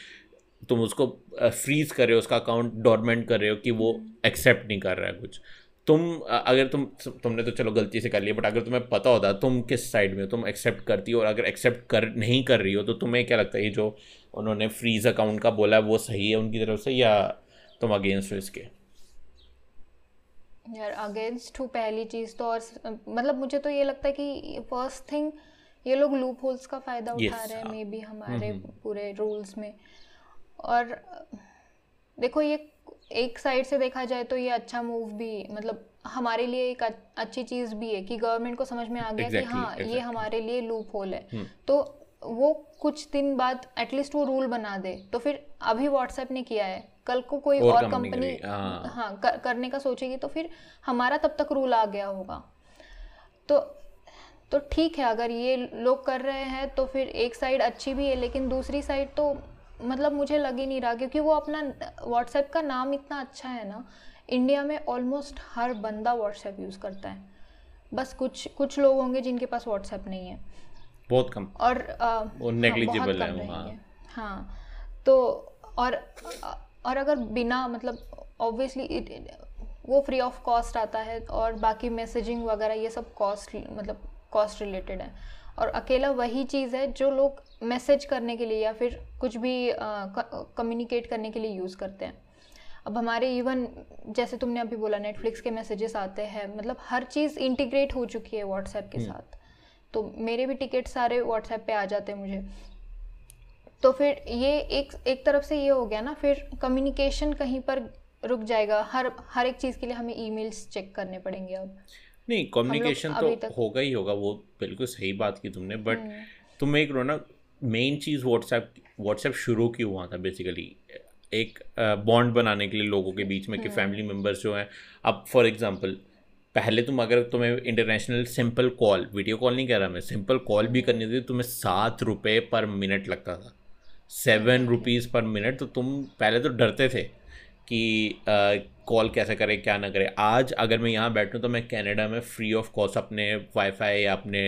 तुम उसको फ्रीज कर रहे हो, उसका अकाउंट डॉर्मेंट कर रहे हो कि वो एक्सेप्ट नहीं कर रहा है कुछ। तुम अगर तुम, तुमने तो चलो गलती से कर लिया बट अगर तुम्हें पता होता तुम किस साइड में हो, तुम एक्सेप्ट करती हो और अगर एक्सेप्ट कर, नहीं कर रही हो तो तुम्हें क्या लगता है ये जो उन्होंने फ्रीज अकाउंट का बोला है वो सही है उनकी तरफ़ से या तुम अगेंस्ट हो इसके? यार अगेंस्ट हूँ पहली चीज़ तो और मतलब मुझे तो ये लगता है कि फ़र्स्ट थिंग ये लोग लूप होल्स का फ़ायदा उठा yes, रहे हैं मे बी हमारे हम्म, हम्म। पूरे रूल्स में और देखो ये एक साइड से देखा जाए तो ये अच्छा मूव भी मतलब हमारे लिए एक अच्छी चीज़ भी है कि गवर्नमेंट को समझ में आ गया exactly, कि हाँ exactly. ये हमारे लिए लूप होल है hmm. तो वो कुछ दिन बाद एटलीस्ट वो रूल बना दे तो फिर अभी व्हाट्सएप ने किया है कल को कोई और, कंपनी हाँ, हाँ कर, करने का सोचेगी तो फिर हमारा तब तक रूल आ गया होगा। तो तो ठीक है अगर ये लोग कर रहे हैं तो फिर एक साइड अच्छी भी है लेकिन दूसरी साइड तो मतलब मुझे लग ही नहीं रहा क्योंकि वो अपना व्हाट्सएप का नाम इतना अच्छा है ना इंडिया में ऑलमोस्ट हर बंदा व्हाट्सएप यूज़ करता है। बस कुछ कुछ लोग होंगे जिनके पास व्हाट्सएप नहीं है। बहुत कम। और आ, वो नेग्लिजिबल हाँ, है हाँ। हाँ तो और और अगर बिना मतलब ऑब्वियसली वो फ्री ऑफ़ कॉस्ट आता है और बाकी मैसेजिंग वगैरह ये सब कॉस्ट मतलब कॉस्ट रिलेटेड है। और अकेला वही चीज़ है जो लोग मैसेज करने के लिए या फिर कुछ भी कम्युनिकेट करने के लिए यूज़ करते हैं। अब हमारे इवन जैसे तुमने अभी बोला नेटफ्लिक्स के मैसेजेस आते हैं मतलब हर चीज़ इंटीग्रेट हो चुकी है व्हाट्सएप के हम्म। साथ। तो मेरे भी टिकट सारे व्हाट्सएप पे आ जाते हैं मुझे। तो फिर ये एक एक तरफ़ से ये हो गया ना फिर कम्युनिकेशन कहीं पर रुक जाएगा हर हर एक चीज़ के लिए हमें ईमेल्स चेक करने पड़ेंगे अब नहीं कम्युनिकेशन तो होगा ही होगा वो बिल्कुल सही बात की तुमने बट हम्म। तुम एक रो ना मेन चीज़ व्हाट्सएप व्हाट्सएप शुरू क्यों हुआ था बेसिकली एक बॉन्ड बनाने के लिए लोगों के बीच में कि फैमिली हम्म। मेंबर्स जो हैं अब फॉर एग्जांपल पहले तुम अगर तुम्हें international simple call video call नहीं कह रहा मैं सिंपल कॉल भी करनी थी तुम्हें सात रुपये पर मिनट लगता था सेवन रुपीज़ पर मिनट तो तुम पहले तो डरते थे कि कॉल कैसे करें क्या ना करें। आज अगर मैं यहाँ बैठूँ तो मैं कनाडा में फ्री ऑफ़ कॉस्ट अपने वाईफाई या अपने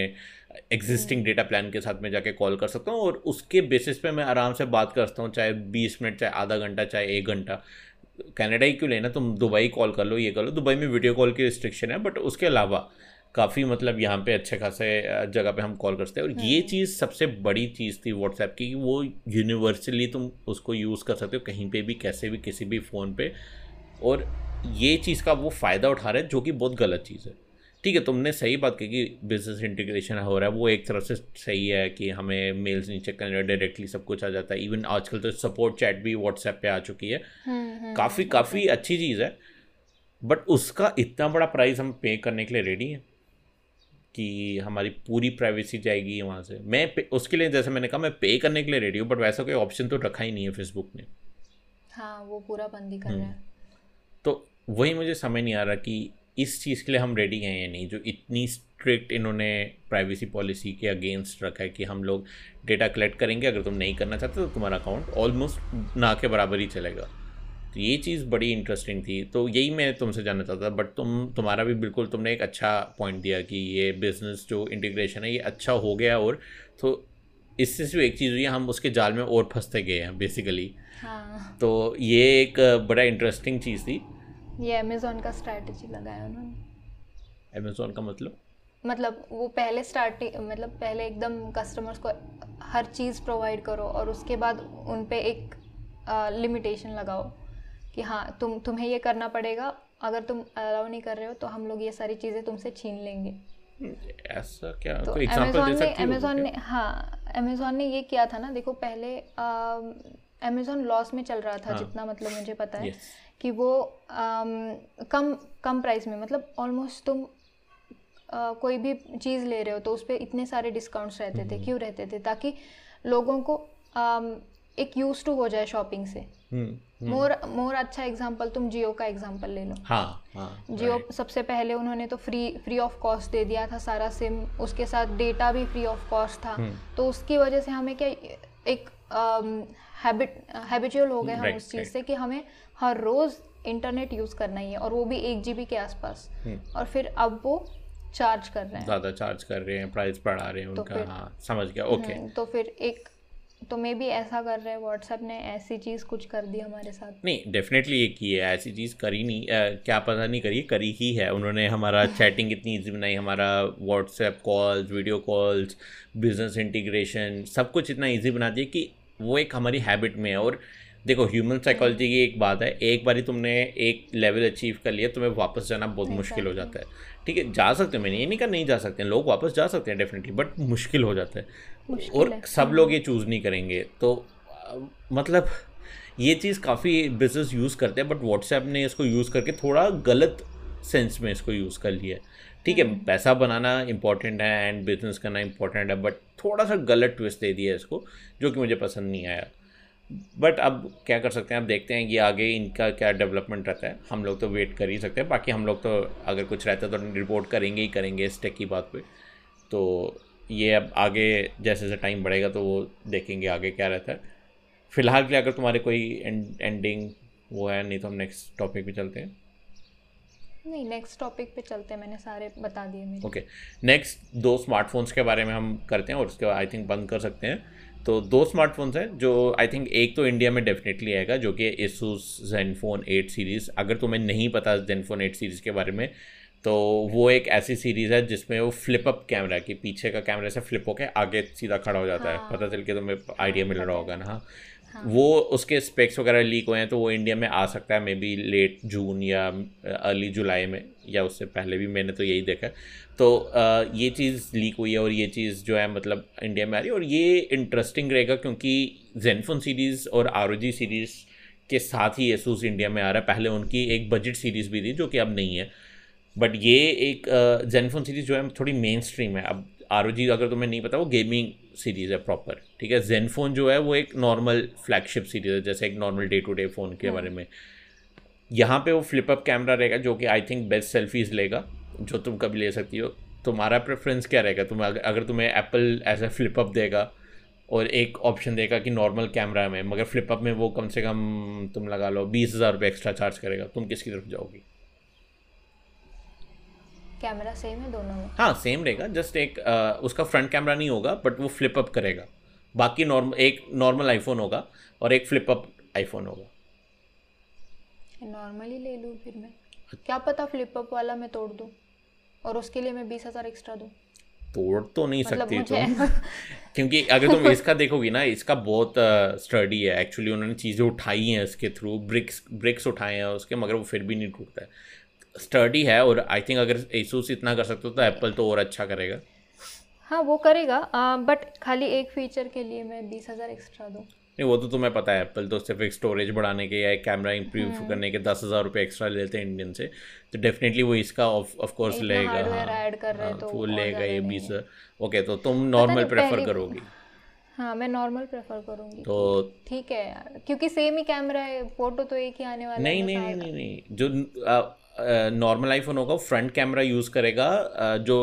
एग्जिस्टिंग डेटा प्लान के साथ में जाके कॉल कर सकता हूँ और उसके बेसिस पे मैं आराम से बात कर सकता हूँ चाहे बीस मिनट चाहे आधा घंटा चाहे एक घंटा। कनाडा ही क्यों लेना? तुम दुबई कॉल कर लो ये कर लो। दुबई में वीडियो कॉल की रिस्ट्रिक्शन है बट उसके अलावा काफ़ी मतलब यहाँ पे अच्छे खासे जगह पे हम कॉल करते हैं। और ये हम्म। चीज़ सबसे बड़ी चीज़ थी व्हाट्सएप की कि वो यूनिवर्सली तुम उसको यूज़ कर सकते हो कहीं पे भी कैसे भी किसी भी फ़ोन पे। और ये चीज़ का वो फ़ायदा उठा रहे हैं जो कि बहुत गलत चीज़ है। ठीक है तुमने सही बात की कि बिज़नेस इंटीग्रेशन हो रहा है वो एक तरफ़ से सही है कि हमें मेल्स नहीं चेक करने डायरेक्टली सब कुछ आ जाता है। इवन आजकल तो सपोर्ट चैट भी व्हाट्सएप पे आ चुकी है। हम्म, हम्म, काफ़ी काफ़ी अच्छी चीज़ है। बट उसका इतना बड़ा प्राइस हम पे करने के लिए रेडी हैं। कि हमारी पूरी प्राइवेसी जाएगी वहाँ से। मैं उसके लिए जैसे मैंने कहा मैं पे करने के लिए रेडी हूँ बट वैसा कोई ऑप्शन तो रखा ही नहीं है फेसबुक ने। हाँ वो पूरा बंद ही कर रहा है। हम्म। तो वही मुझे समझ नहीं आ रहा कि इस चीज़ के लिए हम रेडी हैं या नहीं जो इतनी स्ट्रिक्ट इन्होंने प्राइवेसी पॉलिसी के अगेंस्ट रखा है कि हम लोग डेटा कलेक्ट करेंगे अगर तुम नहीं करना चाहते तो तुम्हारा अकाउंट ऑलमोस्ट ना के बराबर ही चलेगा। तो ये चीज़ बड़ी इंटरेस्टिंग थी। तो यही मैं तुमसे जानना चाहता था बट तुम तुम्हारा भी बिल्कुल तुमने एक अच्छा पॉइंट दिया कि ये बिज़नेस जो इंटीग्रेशन है ये अच्छा हो गया और तो इससे सिर्फ़ एक चीज़ हुई है हम उसके जाल में और फंसते गए हैं बेसिकली हाँ। तो ये एक बड़ा इंटरेस्टिंग चीज़ थी। ये अमेजोन का स्ट्रैटेजी लगाया उन्होंने अमेजोन का मतलब? मतलब वो पहले स्टार्टिंग मतलब पहले एकदम कस्टमर्स को हर चीज़ प्रोवाइड करो और उसके बाद उन पर एक लिमिटेशन लगाओ। कि हाँ तुम तुम्हें ये करना पड़ेगा अगर तुम अलाउ नहीं कर रहे हो तो हम लोग ये सारी चीज़ें तुमसे छीन लेंगे। ऐसा क्या? तो अमेजोन सकती अमेजोन ने हाँ अमेजोन ने ये किया था ना देखो पहले अमेजोन लॉस में चल रहा था हाँ, जितना मतलब मुझे पता है yes. कि वो आम, कम कम प्राइस में मतलब ऑलमोस्ट तुम आ, कोई भी चीज़ ले रहे हो तो उस पर इतने सारे डिस्काउंट्स रहते थे हम्म। क्यों रहते थे? ताकि लोगों को एक यूज़ टू हो जाए शॉपिंग से। मोर मोर अच्छा एग्जांपल तुम जियो का एग्जांपल ले लो। हाँ, हाँ, जियो सबसे पहले उन्होंने तो फ्री फ्री ऑफ़ कॉस्ट दे दिया था सारा सिम उसके साथ डेटा भी फ्री ऑफ़ कॉस्ट था। हम्म। तो उसकी वजह से हमें क्या एक हैबिट हैबिचुअल हो गए हम Right, उस चीज़ right. से कि हमें हर रोज़ इंटरनेट यूज़ करना ही है और वो भी एक जीबी के आसपास। हम्म। और फिर अब वो चार्ज कर रहे हैं। ज़्यादा चार्ज कर रहे हैं प्राइस बढ़ा रहे हैं तो उनका फिर- हाँ समझ गया ओके हम्म, तो फिर एक तो मे भी ऐसा कर रहे हैं व्हाट्सएप ने ऐसी चीज़ कुछ कर दी हमारे साथ। नहीं डेफिनेटली ये की है ऐसी चीज़ करी नहीं अ, क्या पता नहीं करी करी ही है। उन्होंने हमारा चैटिंग इतनी ईजी बनाई हमारा WhatsApp calls video calls business integration सब कुछ इतना ईजी बना दिया कि वो एक हमारी हैबिट में है। और देखो ह्यूमन साइकोलॉजी की एक बात है एक बारी तुमने एक लेवल अचीव कर लिया तुम्हें वापस जाना बहुत मुश्किल हो जाता है। ठीक है जा सकते हो मैंने ये नहीं कहा नहीं जा सकते हैं लोग वापस जा सकते हैं डेफिनेटली बट मुश्किल हो जाता है। और सब लोग ये चूज़ नहीं करेंगे। तो मतलब ये चीज़ काफ़ी बिज़नेस यूज़ करते हैं बट व्हाट्सएप ने इसको यूज़ करके थोड़ा गलत सेंस में इसको यूज़ कर लिया। है ठीक है पैसा बनाना इंपॉर्टेंट है एंड बिज़नेस करना इंपॉर्टेंट है बट थोड़ा सा गलत ट्विस्ट दे दिया इसको जो कि मुझे पसंद नहीं आया। बट अब क्या कर सकते हैं अब देखते हैं कि आगे इनका क्या डेवलपमेंट रहता है। हम लोग तो वेट कर ही सकते हैं बाकी हम लोग तो अगर कुछ रहता है तो रिपोर्ट करेंगे ही करेंगे इस टेक की बात पे। तो ये अब आगे जैसे जैसे टाइम बढ़ेगा तो वो देखेंगे आगे क्या रहता है। फ़िलहाल के लिए अगर तुम्हारे कोई एंडिंग वो है नहीं तो हम नेक्स्ट टॉपिक पे चलते हैं। नहीं नेक्स्ट टॉपिक पे चलते हैं मैंने सारे बता दिए मेरे। ओके नेक्स्ट दो स्मार्टफोन्स के बारे में हम करते हैं और उसके बाद आई थिंक बंद कर सकते हैं। तो दो स्मार्टफोन्स हैं जो आई थिंक एक तो इंडिया में डेफिनेटली आएगा जो कि Asus Zenfone 8 सीरीज़ अगर तुम्हें नहीं पता जेनफोन एट सीरीज़ के बारे में तो वो एक ऐसी सीरीज़ है जिसमें वो फ्लिप अप कैमरा की पीछे का कैमरा से फ्लिप होके आगे सीधा खड़ा हो जाता हाँ, है। पता चल के तुम्हें तो आइडिया मिल रहा होगा ना। हाँ। वो उसके स्पेक्स वगैरह लीक हुए हैं तो वो इंडिया में आ सकता है मे बी लेट जून या अर्ली जुलाई में या उससे पहले भी मैंने तो यही देखा। तो अ, ये चीज़ लीक हुई है और ये चीज़ जो है मतलब इंडिया में आ रही है और ये इंटरेस्टिंग रहेगा क्योंकि जेनफोन सीरीज़ और आर सीरीज़ के साथ ही एसूस इंडिया में आ रहा है। पहले उनकी एक बजट सीरीज़ भी थी जो कि अब नहीं है। बट ये एक जेनफोन सीरीज़ जो है थोड़ी मेन स्ट्रीम है। अब आर अगर तुम्हें नहीं पता वो गेमिंग सीरीज़ है प्रॉपर ठीक है? जेनफोन जो है वो एक नॉर्मल फ्लैगशिप सीरीज़ है जैसे एक normal day to day phone के बारे में। यहाँ पे वो फ्लिप अप कैमरा रहेगा जो कि आई थिंक बेस्ट सेल्फीज़ लेगा जो तुम कभी ले सकती हो। तुम्हारा प्रेफरेंस क्या रहेगा? तुम अगर अगर तुम्हें एप्पल ऐसा फ्लिप अप देगा और एक ऑप्शन देगा कि नॉर्मल कैमरा में मगर फ्लिप अप में वो कम से कम तुम लगा लो बीस हज़ार रुपये एक्स्ट्रा चार्ज करेगा तुम किसकी तरफ़ जाओगी? कैमरा सेम है दोनों में। हाँ सेम रहेगा जस्ट एक अ, उसका फ्रंट कैमरा नहीं होगा बट वो फ्लिप अप करेगा। बाकी नॉर्मल एक नॉर्मल आईफोन होगा और एक फ्लिप अप आईफोन होगा। नॉर्मली ले लूँ फिर मैं। क्या पता फ्लिप अप वाला मैं तोड़ दूँ और उसके लिए मैं बीस हज़ार एक्स्ट्रा दूँ। तोड़ तो नहीं मतलब सकती तुम। क्योंकि अगर तुम इसका देखोगी ना इसका बहुत स्टडी uh, है। एक्चुअली उन्होंने चीज़ें उठाई हैं इसके थ्रू ब्रिक्स ब्रिक्स उठाए हैं उसके मगर वो फिर भी नहीं टूटता है। स्टडी है और आई थिंक अगर एसूस इतना कर सकते हो तो एप्पल तो और अच्छा करेगा। हाँ वो करेगा। बट खाली एक फीचर के लिए मैं बीस हज़ार एक्स्ट्रा दूँ। नहीं वो तो तुम्हें पता है एप्पल तो सिर्फ़ एक स्टोरेज बढ़ाने के या एक कैमरा इम्प्रूव करने के दस हज़ार रुपये एक्स्ट्रा लेते हैं इंडियन से। तो डेफिनेटली वो इसका ऑफ़ कोर्स लेगा। हाँ, add कर रहे हाँ, तो वो लेगा ये बीस ओके तो तुम नॉर्मल प्रेफर करोगी। हाँ मैं नॉर्मल प्रेफर करूँगी। तो ठीक है यार क्योंकि सेम ही कैमरा है फ़ोटो तो एक ही आने वाला नहीं नहीं नहीं नहीं जो नॉर्मल आईफोन होगा फ्रंट कैमरा यूज़ करेगा जो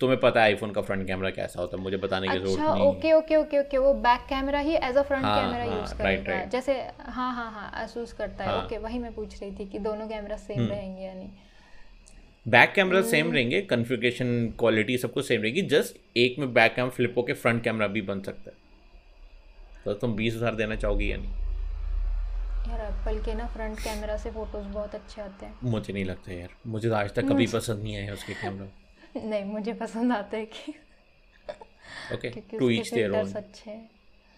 तुम्हें पता है आईफोन का फ्रंट कैमरा कैसा होता है मुझे बताने की अच्छा ज़रूरत नहीं है ओके ओके ओके ओके वो बैक कैमरा ही एज अ फ्रंट हाँ, कैमरा हाँ, यूज़ करेगा right. जैसे हाँ हाँ हाँ असूस करता है हाँ। ओके वही मैं पूछ रही थी कि दोनों कैमरा सेम हम्म। रहेंगे या नहीं बैक कैमरा। सेम रहेंगे कन्फिग्रेशन क्वालिटी सब कुछ सेम रहेगी जस्ट एक में बैक कैमरा फ्लिप होके फ्रंट कैमरा भी बन सकता है तो तुम बीस हज़ार देना चाहोगी या नहीं यार एप्पल के ना फ्रंट कैमरा से फ़ोटोज़ बहुत अच्छे आते हैं। मुझे नहीं लगता यार। मुझे तो आज तक कभी पसंद नहीं आया उसके कैमरा। नहीं मुझे पसंद आता है कि okay to each their own अच्छे हैं।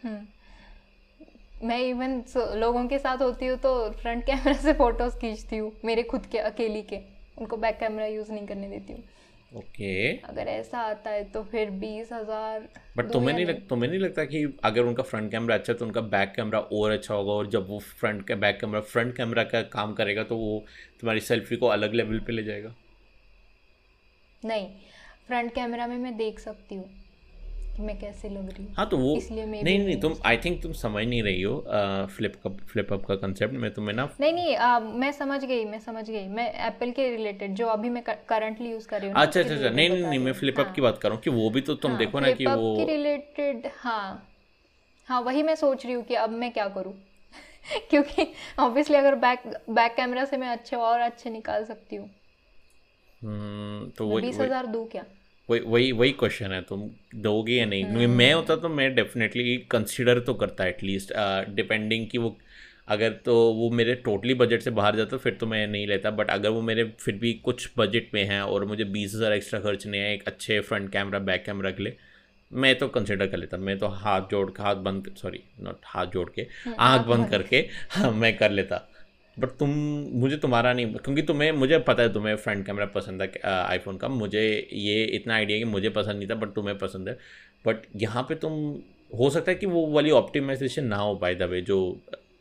हम्म। मैं इवन लोगों के साथ होती हूँ तो फ्रंट कैमरा से फ़ोटोज़ खींचती हूँ मेरे खुद के अकेली के। उनको बैक कैमरा यूज़ नहीं करने देती हूँ। ओके। अगर ऐसा आता है तो फिर बीस हज़ार बट तुम्हें नहीं लग तुम्हें नहीं लगता कि अगर उनका फ्रंट कैमरा अच्छा है तो उनका बैक कैमरा और अच्छा होगा और जब वो फ्रंट का बैक कैमरा फ्रंट कैमरा का काम करेगा तो वो तुम्हारी सेल्फी को अलग लेवल पे ले जाएगा? नहीं फ्रंट कैमरा में मैं देख सकती हूँ। मैं कैसे लग रही हूँ? हाँ तो वो इसलिए नहीं maybe नहीं तुम आई थिंक तुम समझ नहीं रही हो फ्लिप का फ्लिप अप का कंसेप्ट मैं तुम्हें ना नहीं नहीं आ, मैं समझ गई मैं समझ गई। मैं एप्पल के रिलेटेड जो अभी मैं करंटली यूज़ कर रही हूँ अच्छा अच्छा अच्छा। नहीं नहीं नहीं मैं फ्लिप अप हाँ, की बात कर रहा हूँ कि वो भी तो तुम हाँ, देखो ना कि वो रिलेटेड हाँ। हाँ वही मैं सोच रही हूँ कि अब मैं क्या करूँ? क्योंकि ऑब्वियसली अगर बैक बैक कैमरा से मैं अच्छे और अच्छे निकाल सकती हूँ। हम्म, तो बीस हज़ार दूँ क्या? वही वही वही क्वेश्चन है तुम दोगे या नहीं? क्योंकि मैं होता तो मैं डेफिनेटली कंसिडर तो करता एटलीस्ट डिपेंडिंग कि वो अगर तो वो मेरे टोटली बजट से बाहर जाता फिर तो मैं नहीं लेता बट अगर वो मेरे फिर भी कुछ बजट में है और मुझे बीस हज़ार एक्स्ट्रा खर्चने हैं एक अच्छे फ्रंट कैमरा बैक कैमरा के लिए मैं तो कंसिडर कर लेता मैं तो हाथ जोड़ के हाथ बंद सॉरी नॉट हाथ जोड़ के हम्म, आँख बंद। करके हाँ मैं कर लेता। बट तुम मुझे तुम्हारा नहीं क्योंकि तुम्हें मुझे पता है तुम्हें फ्रंट कैमरा पसंद है आईफोन का। मुझे ये इतना आइडिया कि मुझे पसंद नहीं था बट तुम्हें पसंद है। बट यहाँ पे तुम हो सकता है कि वो वाली ऑप्टिमाइजेशन ना हो पाए दबे जो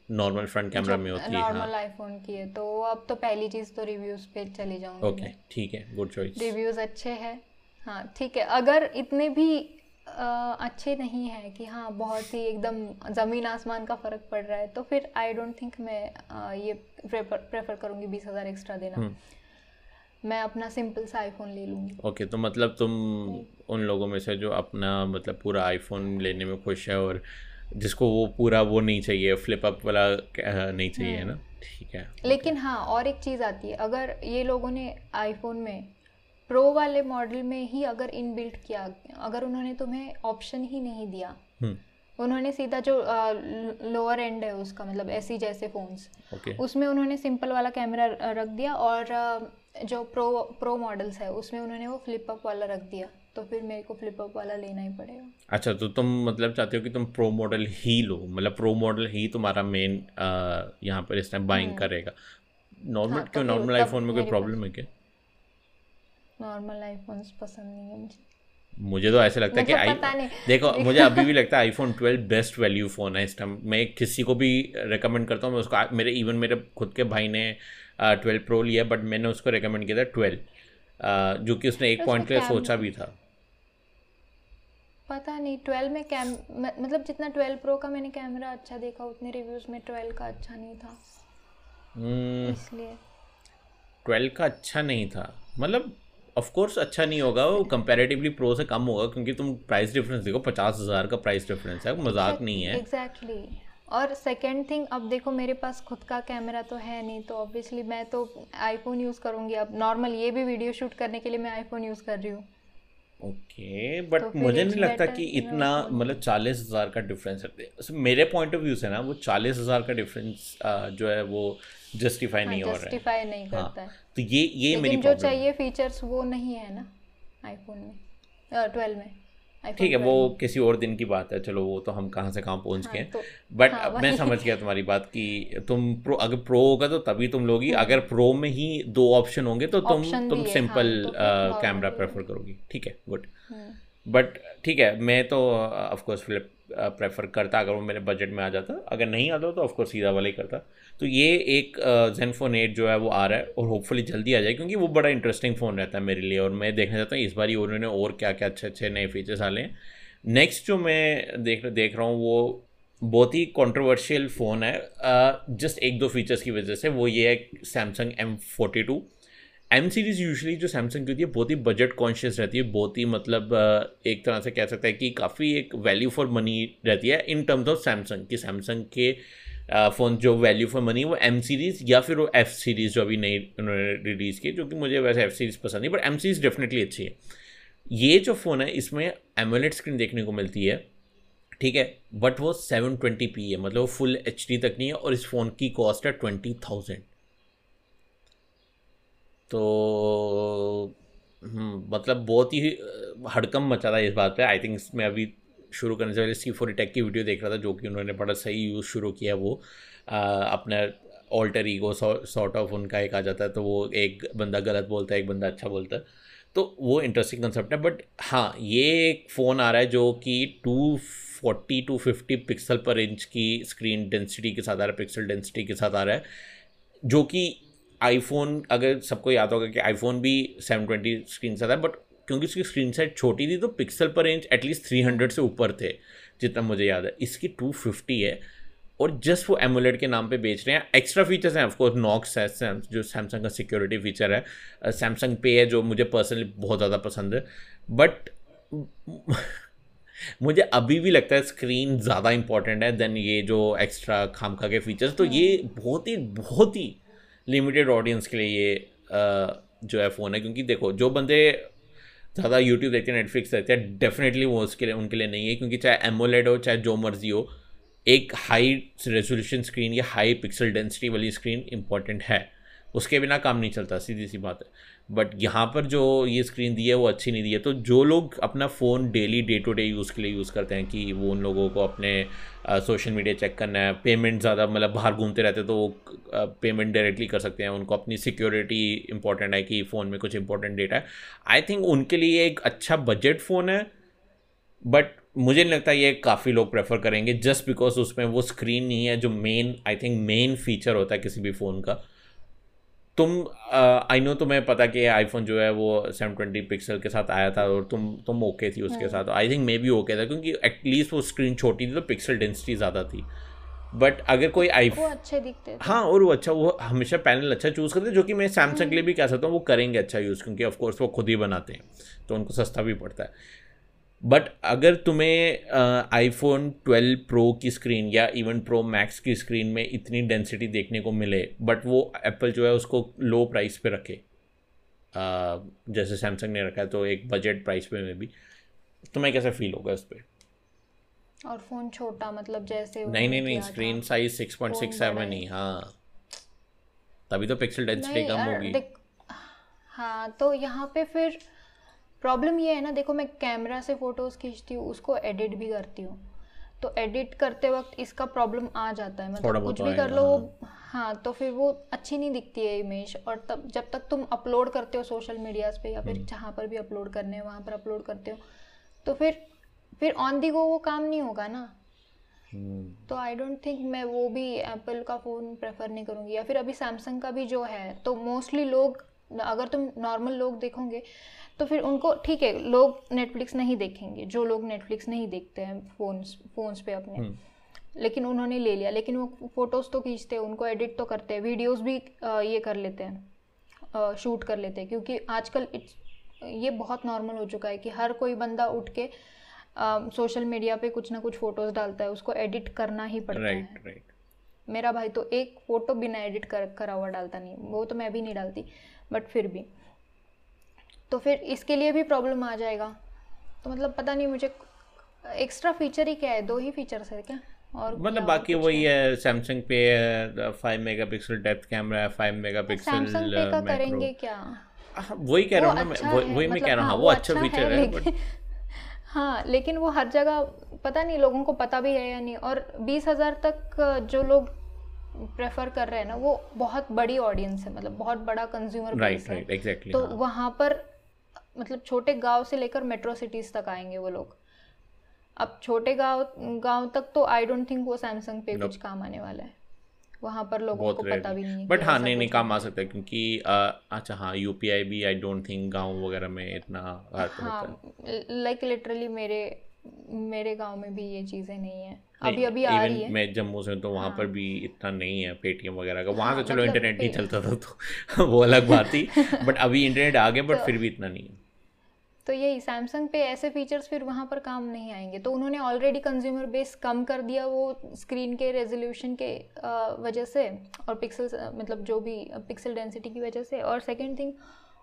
नॉर्मल फ्रंट कैमरा में होती है नॉर्मल आईफोन की है तो अब तो पहली चीज़ तो रिव्यूज़ पे चली जाऊँगी। ओके ठीक है गुड चॉइस रिव्यूज़ अच्छे हैं। हाँ ठीक है अगर इतने भी अच्छे नहीं है कि हाँ बहुत ही एकदम ज़मीन आसमान का फ़र्क पड़ रहा है तो फिर आई डोंट थिंक मैं आ, ये प्रेफर प्रेफर करूँगी बीस हज़ार एक्स्ट्रा देना हम्म। मैं अपना सिंपल सा आईफोन ले लूँगी ओके okay, तो मतलब तुम उन लोगों में से जो अपना मतलब पूरा आईफोन लेने में खुश है और जिसको वो पूरा वो नहीं चाहिए फ्लिप अप वाला नहीं चाहिए है ना हम्म। ठीक है लेकिन हाँ और एक चीज़ आती है अगर ये लोगों ने आईफोन में प्रो वाले मॉडल में ही अगर इनबिल्ट किया अगर उन्होंने तुम्हें ऑप्शन ही नहीं दिया हम्म। उन्होंने सीधा जो लोअर एंड है उसका मतलब ऐसी जैसे फोन्स okay. उसमें उन्होंने सिंपल वाला कैमरा रख दिया और जो प्रो प्रो मॉडल्स है उसमें उन्होंने वो फ्लिप अप वाला रख दिया तो फिर मेरे को फ्लिप अप वाला लेना ही पड़ेगा। अच्छा तो तुम मतलब चाहते हो कि तुम प्रो मॉडल ही लो मतलब प्रो मॉडल ही तुम्हारा मेन यहाँ पर इस टाइम बाइंग करेगा। नॉर्मल हाँ, क्यों नॉर्मल आईफोन में कोई प्रॉब्लम है क्या? नॉर्मल आईफोन पसंद नहीं है मुझे। मुझे तो ऐसे लगता है कि आई देखो मुझे अभी भी लगता है आईफोन 12 बेस्ट वैल्यू फ़ोन है इस टाइम मैं किसी को भी रिकमेंड करता हूँ मैं उसको मेरे इवन मेरे खुद के भाई ने ट्वेल्व प्रो लिया बट मैंने उसको रिकमेंड किया था ट्वेल्व जो कि उसने एक पॉइंट के लिए सोचा भी था। पता नहीं ट्वेल्व में कैम मतलब जितना ट्वेल्व प्रो का मैंने कैमरा अच्छा देखा उतने रिव्यूज़ में ट्वेल्व का अच्छा नहीं था। hmm, इसलिए। ट्वेल्व का अच्छा नहीं था। मतलब ऑफ़ कोर्स अच्छा नहीं होगा वो कंपैरेटिवली प्रो से कम होगा क्योंकि तुम प्राइस डिफरेंस देखो पचास हज़ार का प्राइस डिफरेंस है मज़ाक नहीं है। Exactly exactly. और सेकेंड थिंग अब देखो मेरे पास खुद का कैमरा तो है नहीं तो ऑब्वियसली मैं तो आईफोन यूज़ करूँगी। अब नॉर्मल ये भी वीडियो शूट करने के लिए मैं आईफोन यूज़ कर रही हूँ। ओके बट तो मुझे नहीं लगता कि इतना मतलब चालीस हज़ार का डिफरेंस है। मेरे पॉइंट ऑफ़ व्यू से ना वो चालीस हज़ार का डिफरेंस जो है वो जस्टिफाई हाँ, नहीं हो रहा है। जस्टिफाई नहीं हाँ, करता है। तो ये ये मेरी जो चाहिए फीचर्स वो नहीं है ना आईफोन में? ट्वेल्व में। ठीक है वो किसी और दिन की बात है चलो वो तो हम कहाँ से कहाँ पहुँच हाँ, गए तो, बट हाँ, मैं समझ गया तुम्हारी बात कि तुम प्रो अगर प्रो होगा तो तभी तुम लोगी हम्म। अगर प्रो में ही दो ऑप्शन होंगे तो तुम तुम सिंपल कैमरा प्रेफर करोगी। ठीक है गुड बट ठीक है मैं तो ऑफकोर्स फ्लिप प्रेफर करता अगर वो मेरे बजट में आ जाता। अगर नहीं आता तो ऑफकोर्स सीधा वाला ही करता। तो ये एक जेनफोन एट जो है वो आ रहा है और होपफुली जल्दी आ जाए क्योंकि वो बड़ा इंटरेस्टिंग फ़ोन रहता है मेरे लिए और मैं देखना चाहता हूँ इस बार ही उन्होंने और क्या क्या अच्छे अच्छे नए फीचर्स डाले हैं। नेक्स्ट जो मैं देख देख रहा हूँ वो बहुत ही कंट्रोवर्शियल फ़ोन है। जस्ट एक दो फीचर्स की वजह से वो ये है Samsung M forty two M series usually जो सैमसंग की होती है बहुत ही बजट कॉन्शियस रहती है, बहुत ही मतलब एक तरह से कह सकते हैं कि काफ़ी एक वैल्यू फॉर मनी रहती है इन टर्म्स ऑफ़ सैमसंग कि सैमसंग के फ़ोन जो वैल्यू फॉर मनी वो एम सीरीज़ या फिर वो एफ़ सीरीज़ जो अभी नई उन्होंने रिलीज़ की जो कि मुझे वैसे एफ़ सीरीज़ पसंद नहीं बट एम सीरीज़ डेफिनेटली अच्छी है। ये जो फ़ोन है इसमें एमोलेट स्क्रीन देखने को मिलती है ठीक है बट वो सेवन ट्वेंटी पी है मतलब वो फुल एच डी तक नहीं है और इस फ़ोन की कॉस्ट है ट्वेंटी थाउज़ेंड तो हम्म, मतलब बहुत ही हड़कम मचा था इस बात पे। आई थिंक इसमें अभी शुरू करने से पहले सी फोर टेक की वीडियो देख रहा था जो कि उन्होंने बड़ा सही यूज़ शुरू किया वो। आ, अपना ऑल्टर ईगो सॉर्ट ऑफ़ उनका एक आ जाता है तो वो एक बंदा गलत बोलता है एक बंदा अच्छा बोलता है। तो वो इंटरेस्टिंग कंसेप्ट है बट हाँ ये एक फ़ोन आ रहा है जो कि two forty two fifty pixel पर इंच की स्क्रीन डेंसिटी के साथ आ रहा है पिक्सल डेंसिटी के साथ आ रहा है जो कि आईफोन अगर सबको याद होगा कि आईफोन भी सेवन ट्वेंटी स्क्रीन से था बट क्योंकि उसकी स्क्रीन साइज़ छोटी थी तो पिक्सल पर रेंज एटलीस्ट थ्री हंड्रेड से ऊपर थे जितना मुझे याद है। इसकी टू फिफ्टी है और जस्ट वो एमुलेट के नाम पे बेच रहे हैं। एक्स्ट्रा फीचर्स हैं ऑफकोर्स नॉक्स है जो सैमसंग का सिक्योरिटी फीचर है। सैमसंग पे है जो मुझे पर्सनली बहुत ज़्यादा पसंद है। बट मुझे अभी भी लगता है स्क्रीन ज़्यादा इंपॉर्टेंट है देन ये जो एक्स्ट्रा खाम खा के फीचर्स तो ये बहुत ही बहुत ही लिमिटेड ऑडियंस के लिए ये जो है फ़ोन है। क्योंकि देखो जो बंदे ज़्यादा यूट्यूब देखते हैं नेटफ्लिक्स देखते हैं डेफिनेटली वो उसके लिए, उनके लिए नहीं है, क्योंकि चाहे एमोलेड हो, चाहे जो मर्ज़ी हो, एक हाई रेजोल्यूशन स्क्रीन या हाई पिक्सल डेंसिटी वाली स्क्रीन इंपॉर्टेंट है। उसके बिना काम नहीं चलता, सीधी सी बात है। बट यहाँ पर जो ये स्क्रीन दी है, वो अच्छी नहीं दी है। तो जो लोग अपना phone daily day to day use के लिए यूज़ करते हैं कि वो उन लोगों को अपने सोशल मीडिया चेक करना है पेमेंट ज़्यादा मतलब बाहर घूमते रहते तो वो पेमेंट डायरेक्टली कर सकते हैं। उनको अपनी सिक्योरिटी इंपॉर्टेंट है कि फ़ोन में कुछ इंपॉर्टेंट डेटा है। आई थिंक उनके लिए एक अच्छा बजट फ़ोन है बट मुझे नहीं लगता ये काफ़ी लोग प्रेफर करेंगे जस्ट बिकॉज़ उसमें वो स्क्रीन नहीं है, जो main I think main feature होता है किसी भी फ़ोन का। तुम आई नो तुम्हें पता कि आईफोन जो है वो सेवन ट्वेंटी पिक्सल के साथ आया था और तुम तुम ओके थी उसके हाँ। साथ I think may be okay था क्योंकि एटलीस्ट वो स्क्रीन छोटी थी तो पिक्सल डेंसिटी ज़्यादा थी बट अगर कोई आईफोन अच्छे दिखते थे। हाँ और वो अच्छा वो हमेशा पैनल अच्छा चूज़ करते जो कि मैं सैमसंग के लिए भी कह सकता हूँ वो करेंगे अच्छा यूज़ क्योंकि ऑफकोर्स वो खुद ही बनाते हैं तो उनको सस्ता भी पड़ता है बट अगर तुम्हें आईफोन ट्वेल्व प्रो की स्क्रीन या इवन प्रो मैक्स की स्क्रीन में इतनी डेंसिटी देखने को मिले बट वो एप्पल जो है उसको लो प्राइस पे रखे। uh, जैसे सैमसंग ने रखा है तो एक बजट प्राइस पे में भी तुम्हें कैसा फील होगा इस पर और फ़ोन छोटा मतलब जैसे नहीं नहीं नहीं screen size six point six seven ही। हाँ तभी तो पिक्सल डेंसिटी कम होगी। हाँ तो यहाँ पे फिर प्रॉब्लम ये है ना देखो मैं कैमरा से फ़ोटोज़ खींचती हूँ उसको एडिट भी करती हूँ तो एडिट करते वक्त इसका प्रॉब्लम आ जाता है मतलब कुछ भी कर लो वो हाँ तो फिर वो अच्छी नहीं दिखती है इमेज और तब जब तक तुम अपलोड करते हो सोशल मीडियाज पे या फिर हम्म। जहाँ पर भी अपलोड करने हैं वहाँ पर अपलोड करते हो तो फिर फिर ऑन दी गो वो काम नहीं होगा ना हम्म। तो आई डोंट थिंक मैं वो भी एप्पल का फ़ोन प्रेफर नहीं करूँगी या फिर अभी सैमसंग का भी जो है तो मोस्टली लोग अगर तुम नॉर्मल लोग देखोगे तो फिर उनको ठीक है लोग नेटफ्लिक्स नहीं देखेंगे जो लोग नेटफ्लिक्स नहीं देखते हैं फोन्स फोन्स पे अपने हम्म। लेकिन उन्होंने ले लिया लेकिन वो फ़ोटोज़ तो खींचते हैं उनको एडिट तो करते हैं वीडियोज़ भी ये कर लेते हैं शूट कर लेते हैं क्योंकि आजकल इट्स ये बहुत नॉर्मल हो चुका है कि हर कोई बंदा उठ के सोशल मीडिया पे कुछ ना कुछ फ़ोटोज़ डालता है उसको एडिट करना ही पड़ता right, है right. मेरा भाई तो एक फ़ोटो बिना एडिट कर करा हुआ डालता नहीं वो तो मैं भी नहीं डालती बट फिर भी। तो फिर इसके लिए भी प्रॉब्लम आ जाएगा। तो मतलब पता नहीं मुझे एक्स्ट्रा फीचर ही क्या है? दो ही फीचर्स है क्या? और मतलब बाकी वही है? सैमसंग पे five mega pixel depth camera है फाइव मेगा पिक्सल का करेंगे क्या? हाँ, वही कह रहा हूँ ना अच्छा वही मैं कह रहा हूँ हाँ, वो अच्छा फीचर अच्छा है हाँ लेकिन वो हर जगह पता नहीं लोगों को पता भी है या नहीं। और बीस हज़ार तक जो लोग प्रेफर कर रहे हैं ना वो बहुत बड़ी ऑडियंस है मतलब बहुत बड़ा कंज्यूमर राइट राइट एग्जैक्टली तो हाँ. वहाँ पर मतलब छोटे गाँव से लेकर मेट्रो सिटीज़ तक आएँगे वो लोग। अब छोटे गाँव गाँव तक तो आई डोंट थिंक वो सैमसंग पे कुछ काम आने वाला है। वहाँ पर लोगों को पता भी नहीं बट हाँ नहीं नहीं काम आ सकता है क्योंकि अच्छा हाँ यूपीआई भी आई डोंट थिंक गाँव वगैरह में इतना हाँ लाइक लिटरली मेरे मेरे गाँव में भी ये चीज़ें नहीं है। अभी अभी आ रही है। मैं जम्मू से तो वहाँ हाँ. पर भी इतना नहीं है पेटीएम वगैरह का। वहाँ हाँ, तो चलो मतलब इंटरनेट नहीं चलता था तो वो अलग बात थी। बट अभी इंटरनेट आ गया बट तो, फिर भी इतना नहीं है। तो यही सैमसंग पे ऐसे फीचर्स फिर वहाँ पर काम नहीं आएँगे। तो उन्होंने ऑलरेडी कंज्यूमर बेस कम कर दिया वो स्क्रीन के रेजोल्यूशन के वजह से और पिक्सल मतलब जो भी पिक्सल डेंसिटी की वजह से। और सेकेंड थिंग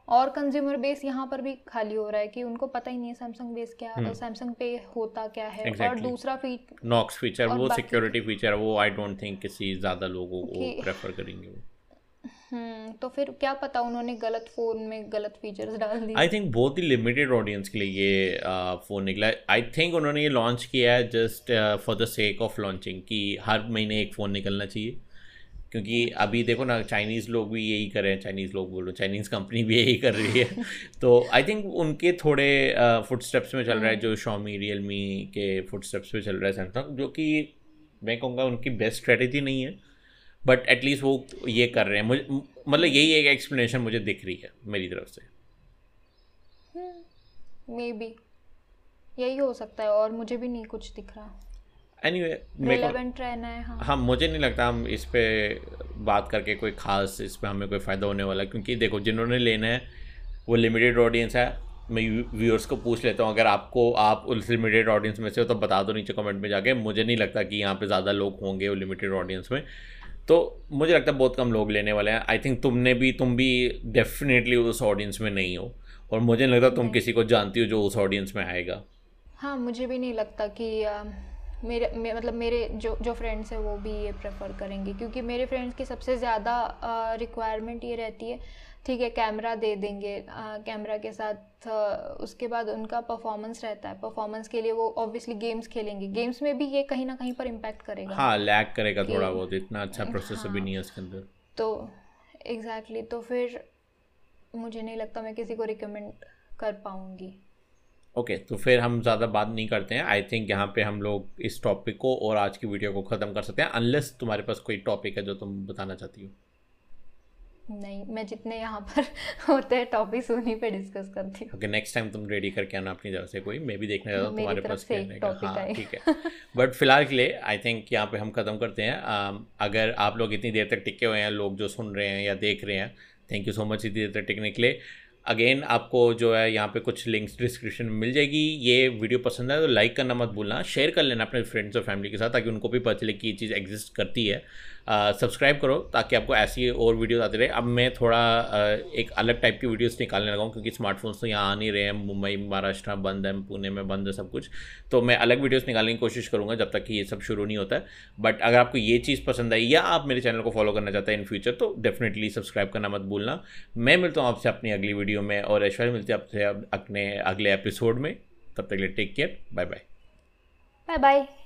और कंज्यूमर बेस यहाँ पर भी खाली हो रहा है कि उनको पता ही नहीं है सैमसंग बेस क्या है सैमसंग पे होता क्या है exactly. और दूसरा फीच नॉक्स फीचर वो सिक्योरिटी फीचर वो आई डोंट थिंक किसी ज़्यादा लोगों को प्रेफर करेंगे वो। हम्म तो फिर क्या पता उन्होंने गलत फ़ोन में गलत फीचर्स डाल दिए। आई थिंक बहुत ही लिमिटेड ऑडियंस के लिए ये फ़ोन निकला। आई थिंक उन्होंने ये लॉन्च किया है just for the sake of launching कि हर महीने एक फ़ोन निकलना चाहिए। क्योंकि अभी देखो ना चाइनीज़ लोग भी यही कर रहे हैं चाइनीज़ लोग बोलो चाइनीज़ कंपनी भी यही कर रही है। तो आई थिंक उनके थोड़े फुट स्टेप्स में चल रहा है हम्म। जो शॉमी रियलमी के फुट स्टेप्स में चल रहा है सैमसंग जो कि मैं कहूँगा उनकी बेस्ट स्ट्रेटेजी नहीं है बट एटलीस्ट वो ये कर रहे हैं। मुझे मतलब यही एक एक्सप्लेनेशन मुझे दिख रही है मेरी तरफ़ से। मे हम्म, बी यही हो सकता है और मुझे भी नहीं कुछ दिख रहा। एनीवे anyway, रहना है हाँ। हाँ मुझे नहीं लगता हम इस पे बात करके कोई खास इस पर हमें कोई फ़ायदा होने वाला क्योंकि देखो जिन्होंने लेना है वो लिमिटेड ऑडियंस है। मैं व्यूअर्स को पूछ लेता हूँ अगर आपको आप उस लिमिटेड ऑडियंस में से हो तो बता दो नीचे कमेंट में जाके। मुझे नहीं लगता कि यहाँ पे ज़्यादा लोग होंगे वो लिमिटेड ऑडियंस में। तो मुझे लगता है बहुत कम लोग लेने वाले हैं। आई थिंक तुमने भी तुम भी डेफिनेटली उस ऑडियंस में नहीं हो। और मुझे नहीं लगता तुम किसी को जानती हो जो उस ऑडियंस में आएगा। हाँ मुझे भी नहीं लगता कि मेरे मे, मतलब मेरे जो जो फ्रेंड्स हैं वो भी ये प्रेफर करेंगे क्योंकि मेरे फ्रेंड्स की सबसे ज़्यादा रिक्वायरमेंट ये रहती है ठीक है कैमरा दे देंगे कैमरा के साथ उसके बाद उनका परफॉर्मेंस रहता है परफॉर्मेंस के लिए वो ऑब्वियसली गेम्स खेलेंगे गेम्स में भी ये कहीं ना कहीं पर इम्पैक्ट करेगा। हाँ लैग करेगा थोड़ा बहुत इतना अच्छा प्रोसेस हाँ, भी नहीं है इसके अंदर। तो एग्जैक्टली exactly, तो फिर मुझे नहीं लगता मैं किसी को रिकमेंड कर पाऊँगी। ओके okay, तो फिर हम ज़्यादा बात नहीं करते हैं। आई थिंक यहाँ पे हम लोग इस टॉपिक को और आज की वीडियो को ख़त्म कर सकते हैं अनलेस तुम्हारे पास कोई टॉपिक है जो तुम बताना चाहती हो। नहीं मैं जितने यहाँ पर होते हैं टॉपिक्स उन्हीं पे डिस्कस करती हूँ। ओके नेक्स्ट टाइम तुम रेडी करके आना अपनी तरफ़ से कोई मैं भी देखना चाहता हूँ तुम्हारे पास क्या हाँ ठीक है। बट फ़िलहाल के लिए आई थिंक यहाँ पे हम ख़त्म करते हैं। Um, अगर आप लोग इतनी देर तक टिके हुए हैं लोग जो सुन रहे हैं या देख रहे हैं थैंक यू सो मच इतनी देर तक टिकने के लिए। अगेन आपको जो है यहाँ पे कुछ लिंक्स डिस्क्रिप्शन में मिल जाएगी। ये वीडियो पसंद है तो लाइक करना मत भूलना। शेयर कर लेना अपने फ्रेंड्स और फैमिली के साथ ताकि उनको भी पता चले कि ये चीज़ एग्जिस्ट करती है। सब्सक्राइब करो ताकि आपको ऐसी और वीडियोस आती रहे। अब मैं थोड़ा एक अलग टाइप की वीडियोस निकालने लगा हूँ क्योंकि स्मार्टफोन्स तो यहाँ आ नहीं रहे हैं। मुंबई, महाराष्ट्र बंद है, पुणे में बंद है सब कुछ। तो मैं अलग वीडियोस निकालने की कोशिश करूँगा जब तक कि ये सब शुरू नहीं होता। है बट अगर आपको ये चीज़ पसंद आई या आप मेरे चैनल को फॉलो करना चाहते हैं इन फ्यूचर तो डेफिनेटली सब्सक्राइब करना मत भूलना। मैं मिलता हूँ आपसे अपनी अगली वीडियो में और ऐश्वर्य, मिलते हैं आपसे अपने अगले एपिसोड में। तब तक लिए take care bye bye bye bye